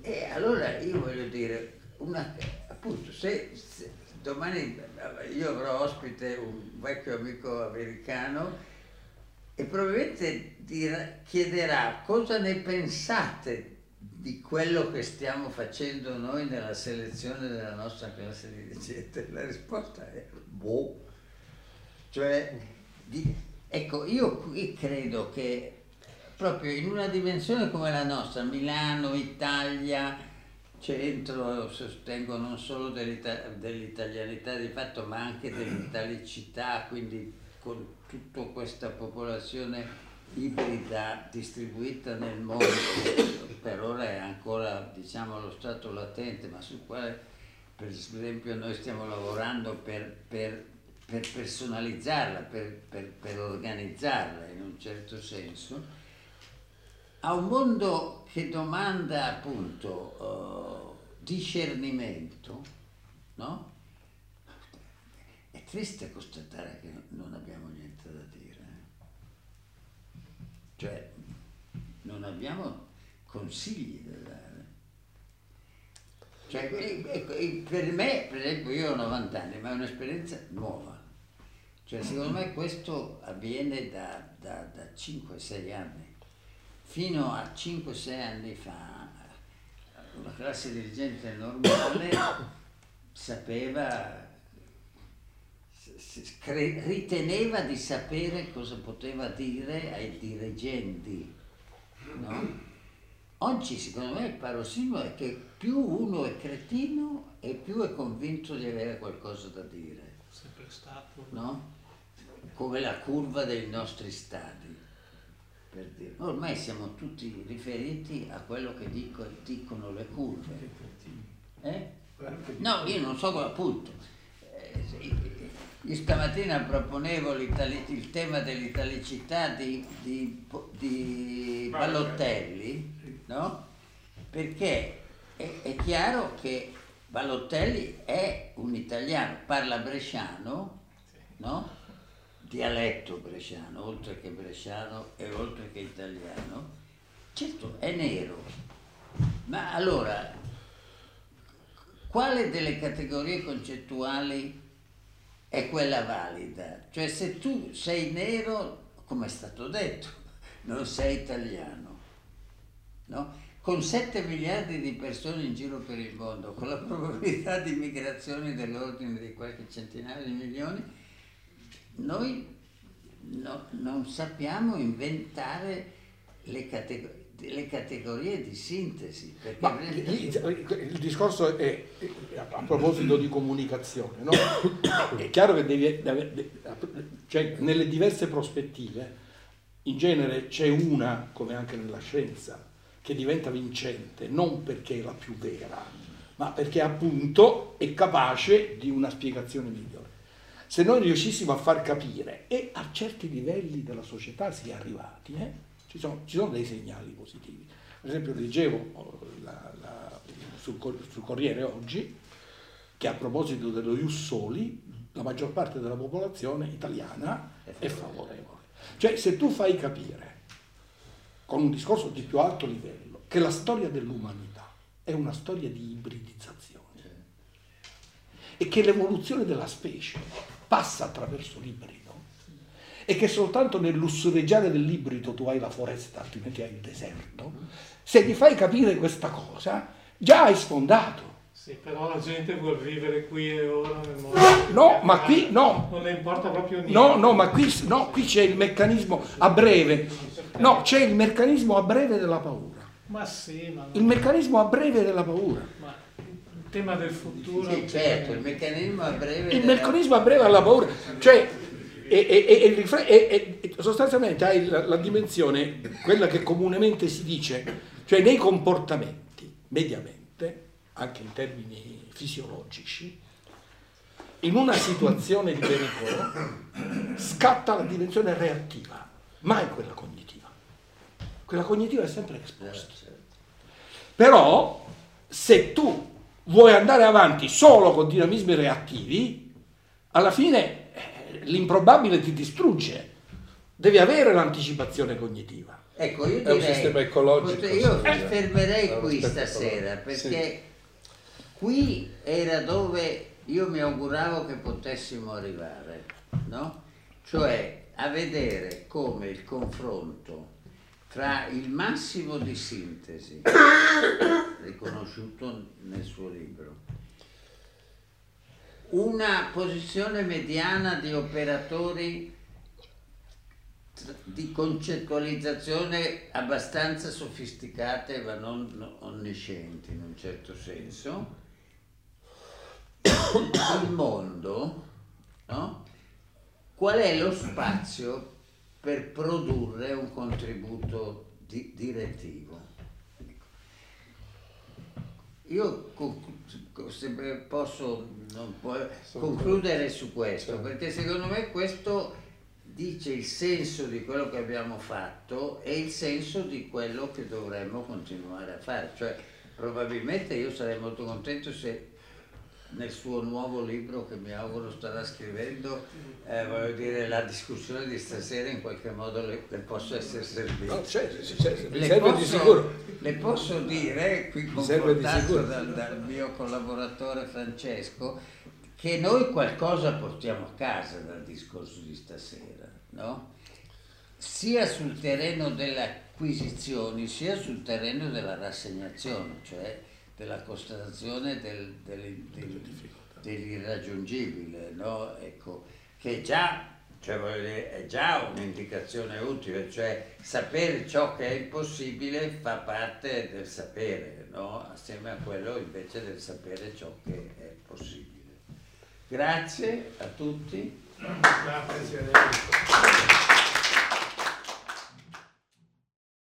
e allora io voglio dire, una, appunto, se, se domani io avrò ospite un vecchio amico americano e probabilmente dirà, chiederà cosa ne pensate di quello che stiamo facendo noi nella selezione della nostra classe dirigente? La risposta è boh. Cioè, di, ecco, io qui credo che proprio in una dimensione come la nostra, Milano, Italia, centro, sostengo non solo dell'italianità di fatto, ma anche dell'italicità, quindi con tutta questa popolazione ibrida distribuita nel mondo, per ora è ancora diciamo, lo stato latente, ma sul quale per esempio noi stiamo lavorando per, per, per personalizzarla, per, per, organizzarla in un certo senso, a un mondo che domanda appunto uh, discernimento, no? È triste constatare che non abbiamo niente da dire. Cioè, non abbiamo consigli da dare. Cioè, per me, per esempio, io ho 90 anni, ma è un'esperienza nuova. Cioè, secondo me questo avviene da, da, da 5-6 anni. Fino a 5-6 anni fa, una classe dirigente normale *coughs* sapeva riteneva di sapere cosa poteva dire ai dirigenti. No? Oggi secondo me il parossismo è che più uno è cretino e più è convinto di avere qualcosa da dire. Sempre stato. No? Come la curva dei nostri stadi. Per dire. Ormai siamo tutti riferiti a quello che dico, dicono le curve. Eh? No, io non so appunto. Eh, stamattina proponevo il tema dell'italicità di, di, di Ballottelli, no? Perché è, è, chiaro che Ballottelli è un italiano, parla bresciano, no? Dialetto bresciano, oltre che bresciano e oltre che italiano. Certo, è nero. Ma allora, quale delle categorie concettuali è quella valida. Cioè se tu sei nero, come è stato detto, *laughs* non sei italiano. No? Con 7 miliardi di persone in giro per il mondo, con la probabilità di migrazione dell'ordine di qualche centinaio di milioni, noi no, non sappiamo inventare le categorie le categorie di sintesi. Ma il, il, discorso è, a proposito di comunicazione, no? *coughs* è chiaro che devi, cioè, nelle diverse prospettive, in genere c'è una, come anche nella scienza, che diventa vincente, non perché è la più vera, ma perché appunto è capace di una spiegazione migliore. Se noi riuscissimo a far capire, e a certi livelli della società si è arrivati, eh, ci, sono, ci, sono, dei segnali positivi. Per esempio leggevo oh, la, la, sul, sul, Corriere oggi che a proposito dello Ius Soli la maggior parte della popolazione italiana è favorevole. Cioè se tu fai capire con un discorso di più alto livello che la storia dell'umanità è una storia di ibridizzazione e che l'evoluzione della specie passa attraverso l'ibrido e che soltanto nel lussureggiare dell'ibrido tu hai la foresta, altrimenti hai il deserto, se ti fai capire questa cosa, già hai sfondato. Sì, però la gente vuole vivere qui e ora nel mondo. No, ma qui no. Non le importa proprio niente. No, no, ma qui, no, qui c'è il meccanismo a breve. No, c'è il meccanismo a breve della paura. Ma sì, ma... Il meccanismo a breve della paura. Ma tema del futuro. Sì, certo, il meccanismo a breve. Il della... meccanismo a breve alla paura. Cioè, e, e, e, e sostanzialmente hai la, la, dimensione, quella che comunemente si dice, cioè nei comportamenti, mediamente, anche in termini fisiologici, in una situazione di pericolo scatta la dimensione reattiva, mai quella cognitiva. Quella cognitiva è sempre esposta. Eh, Però se tu vuoi andare avanti solo con dinamismi reattivi, alla fine eh, l'improbabile ti distrugge. Devi avere l'anticipazione cognitiva. Ecco, io direi, è un sistema ecologico. Io mi fermerei qui stasera perché sì. qui era dove io mi auguravo che potessimo arrivare, no? Cioè a vedere come il confronto tra il massimo di sintesi *coughs* riconosciuto nel suo libro, una posizione mediana di operatori di concettualizzazione abbastanza sofisticate ma non onniscienti in un certo senso, il mondo, no? qual è lo spazio per produrre un contributo di, direttivo. Io posso concludere su questo, perché secondo me questo dice il senso di quello che abbiamo fatto e il senso di quello che dovremmo continuare a fare. Cioè, probabilmente io sarei molto contento se nel suo nuovo libro che mi auguro starà scrivendo, eh, voglio dire, la discussione di stasera in qualche modo le, le posso essere servita. No, c'è, c'è, le serve posso, di sicuro. Le posso dire, qui confrontato dal, dal mio collaboratore Francesco, che noi qualcosa portiamo a casa dal discorso di stasera, no? sia sul terreno delle acquisizioni, sia sul terreno della rassegnazione, cioè della constatazione del, del, del, dell'irraggiungibile, no? ecco, che già, cioè, dire, è già un'indicazione utile, cioè sapere ciò che è impossibile fa parte del sapere, no? assieme a quello invece del sapere ciò che è possibile. Grazie a tutti. Grazie.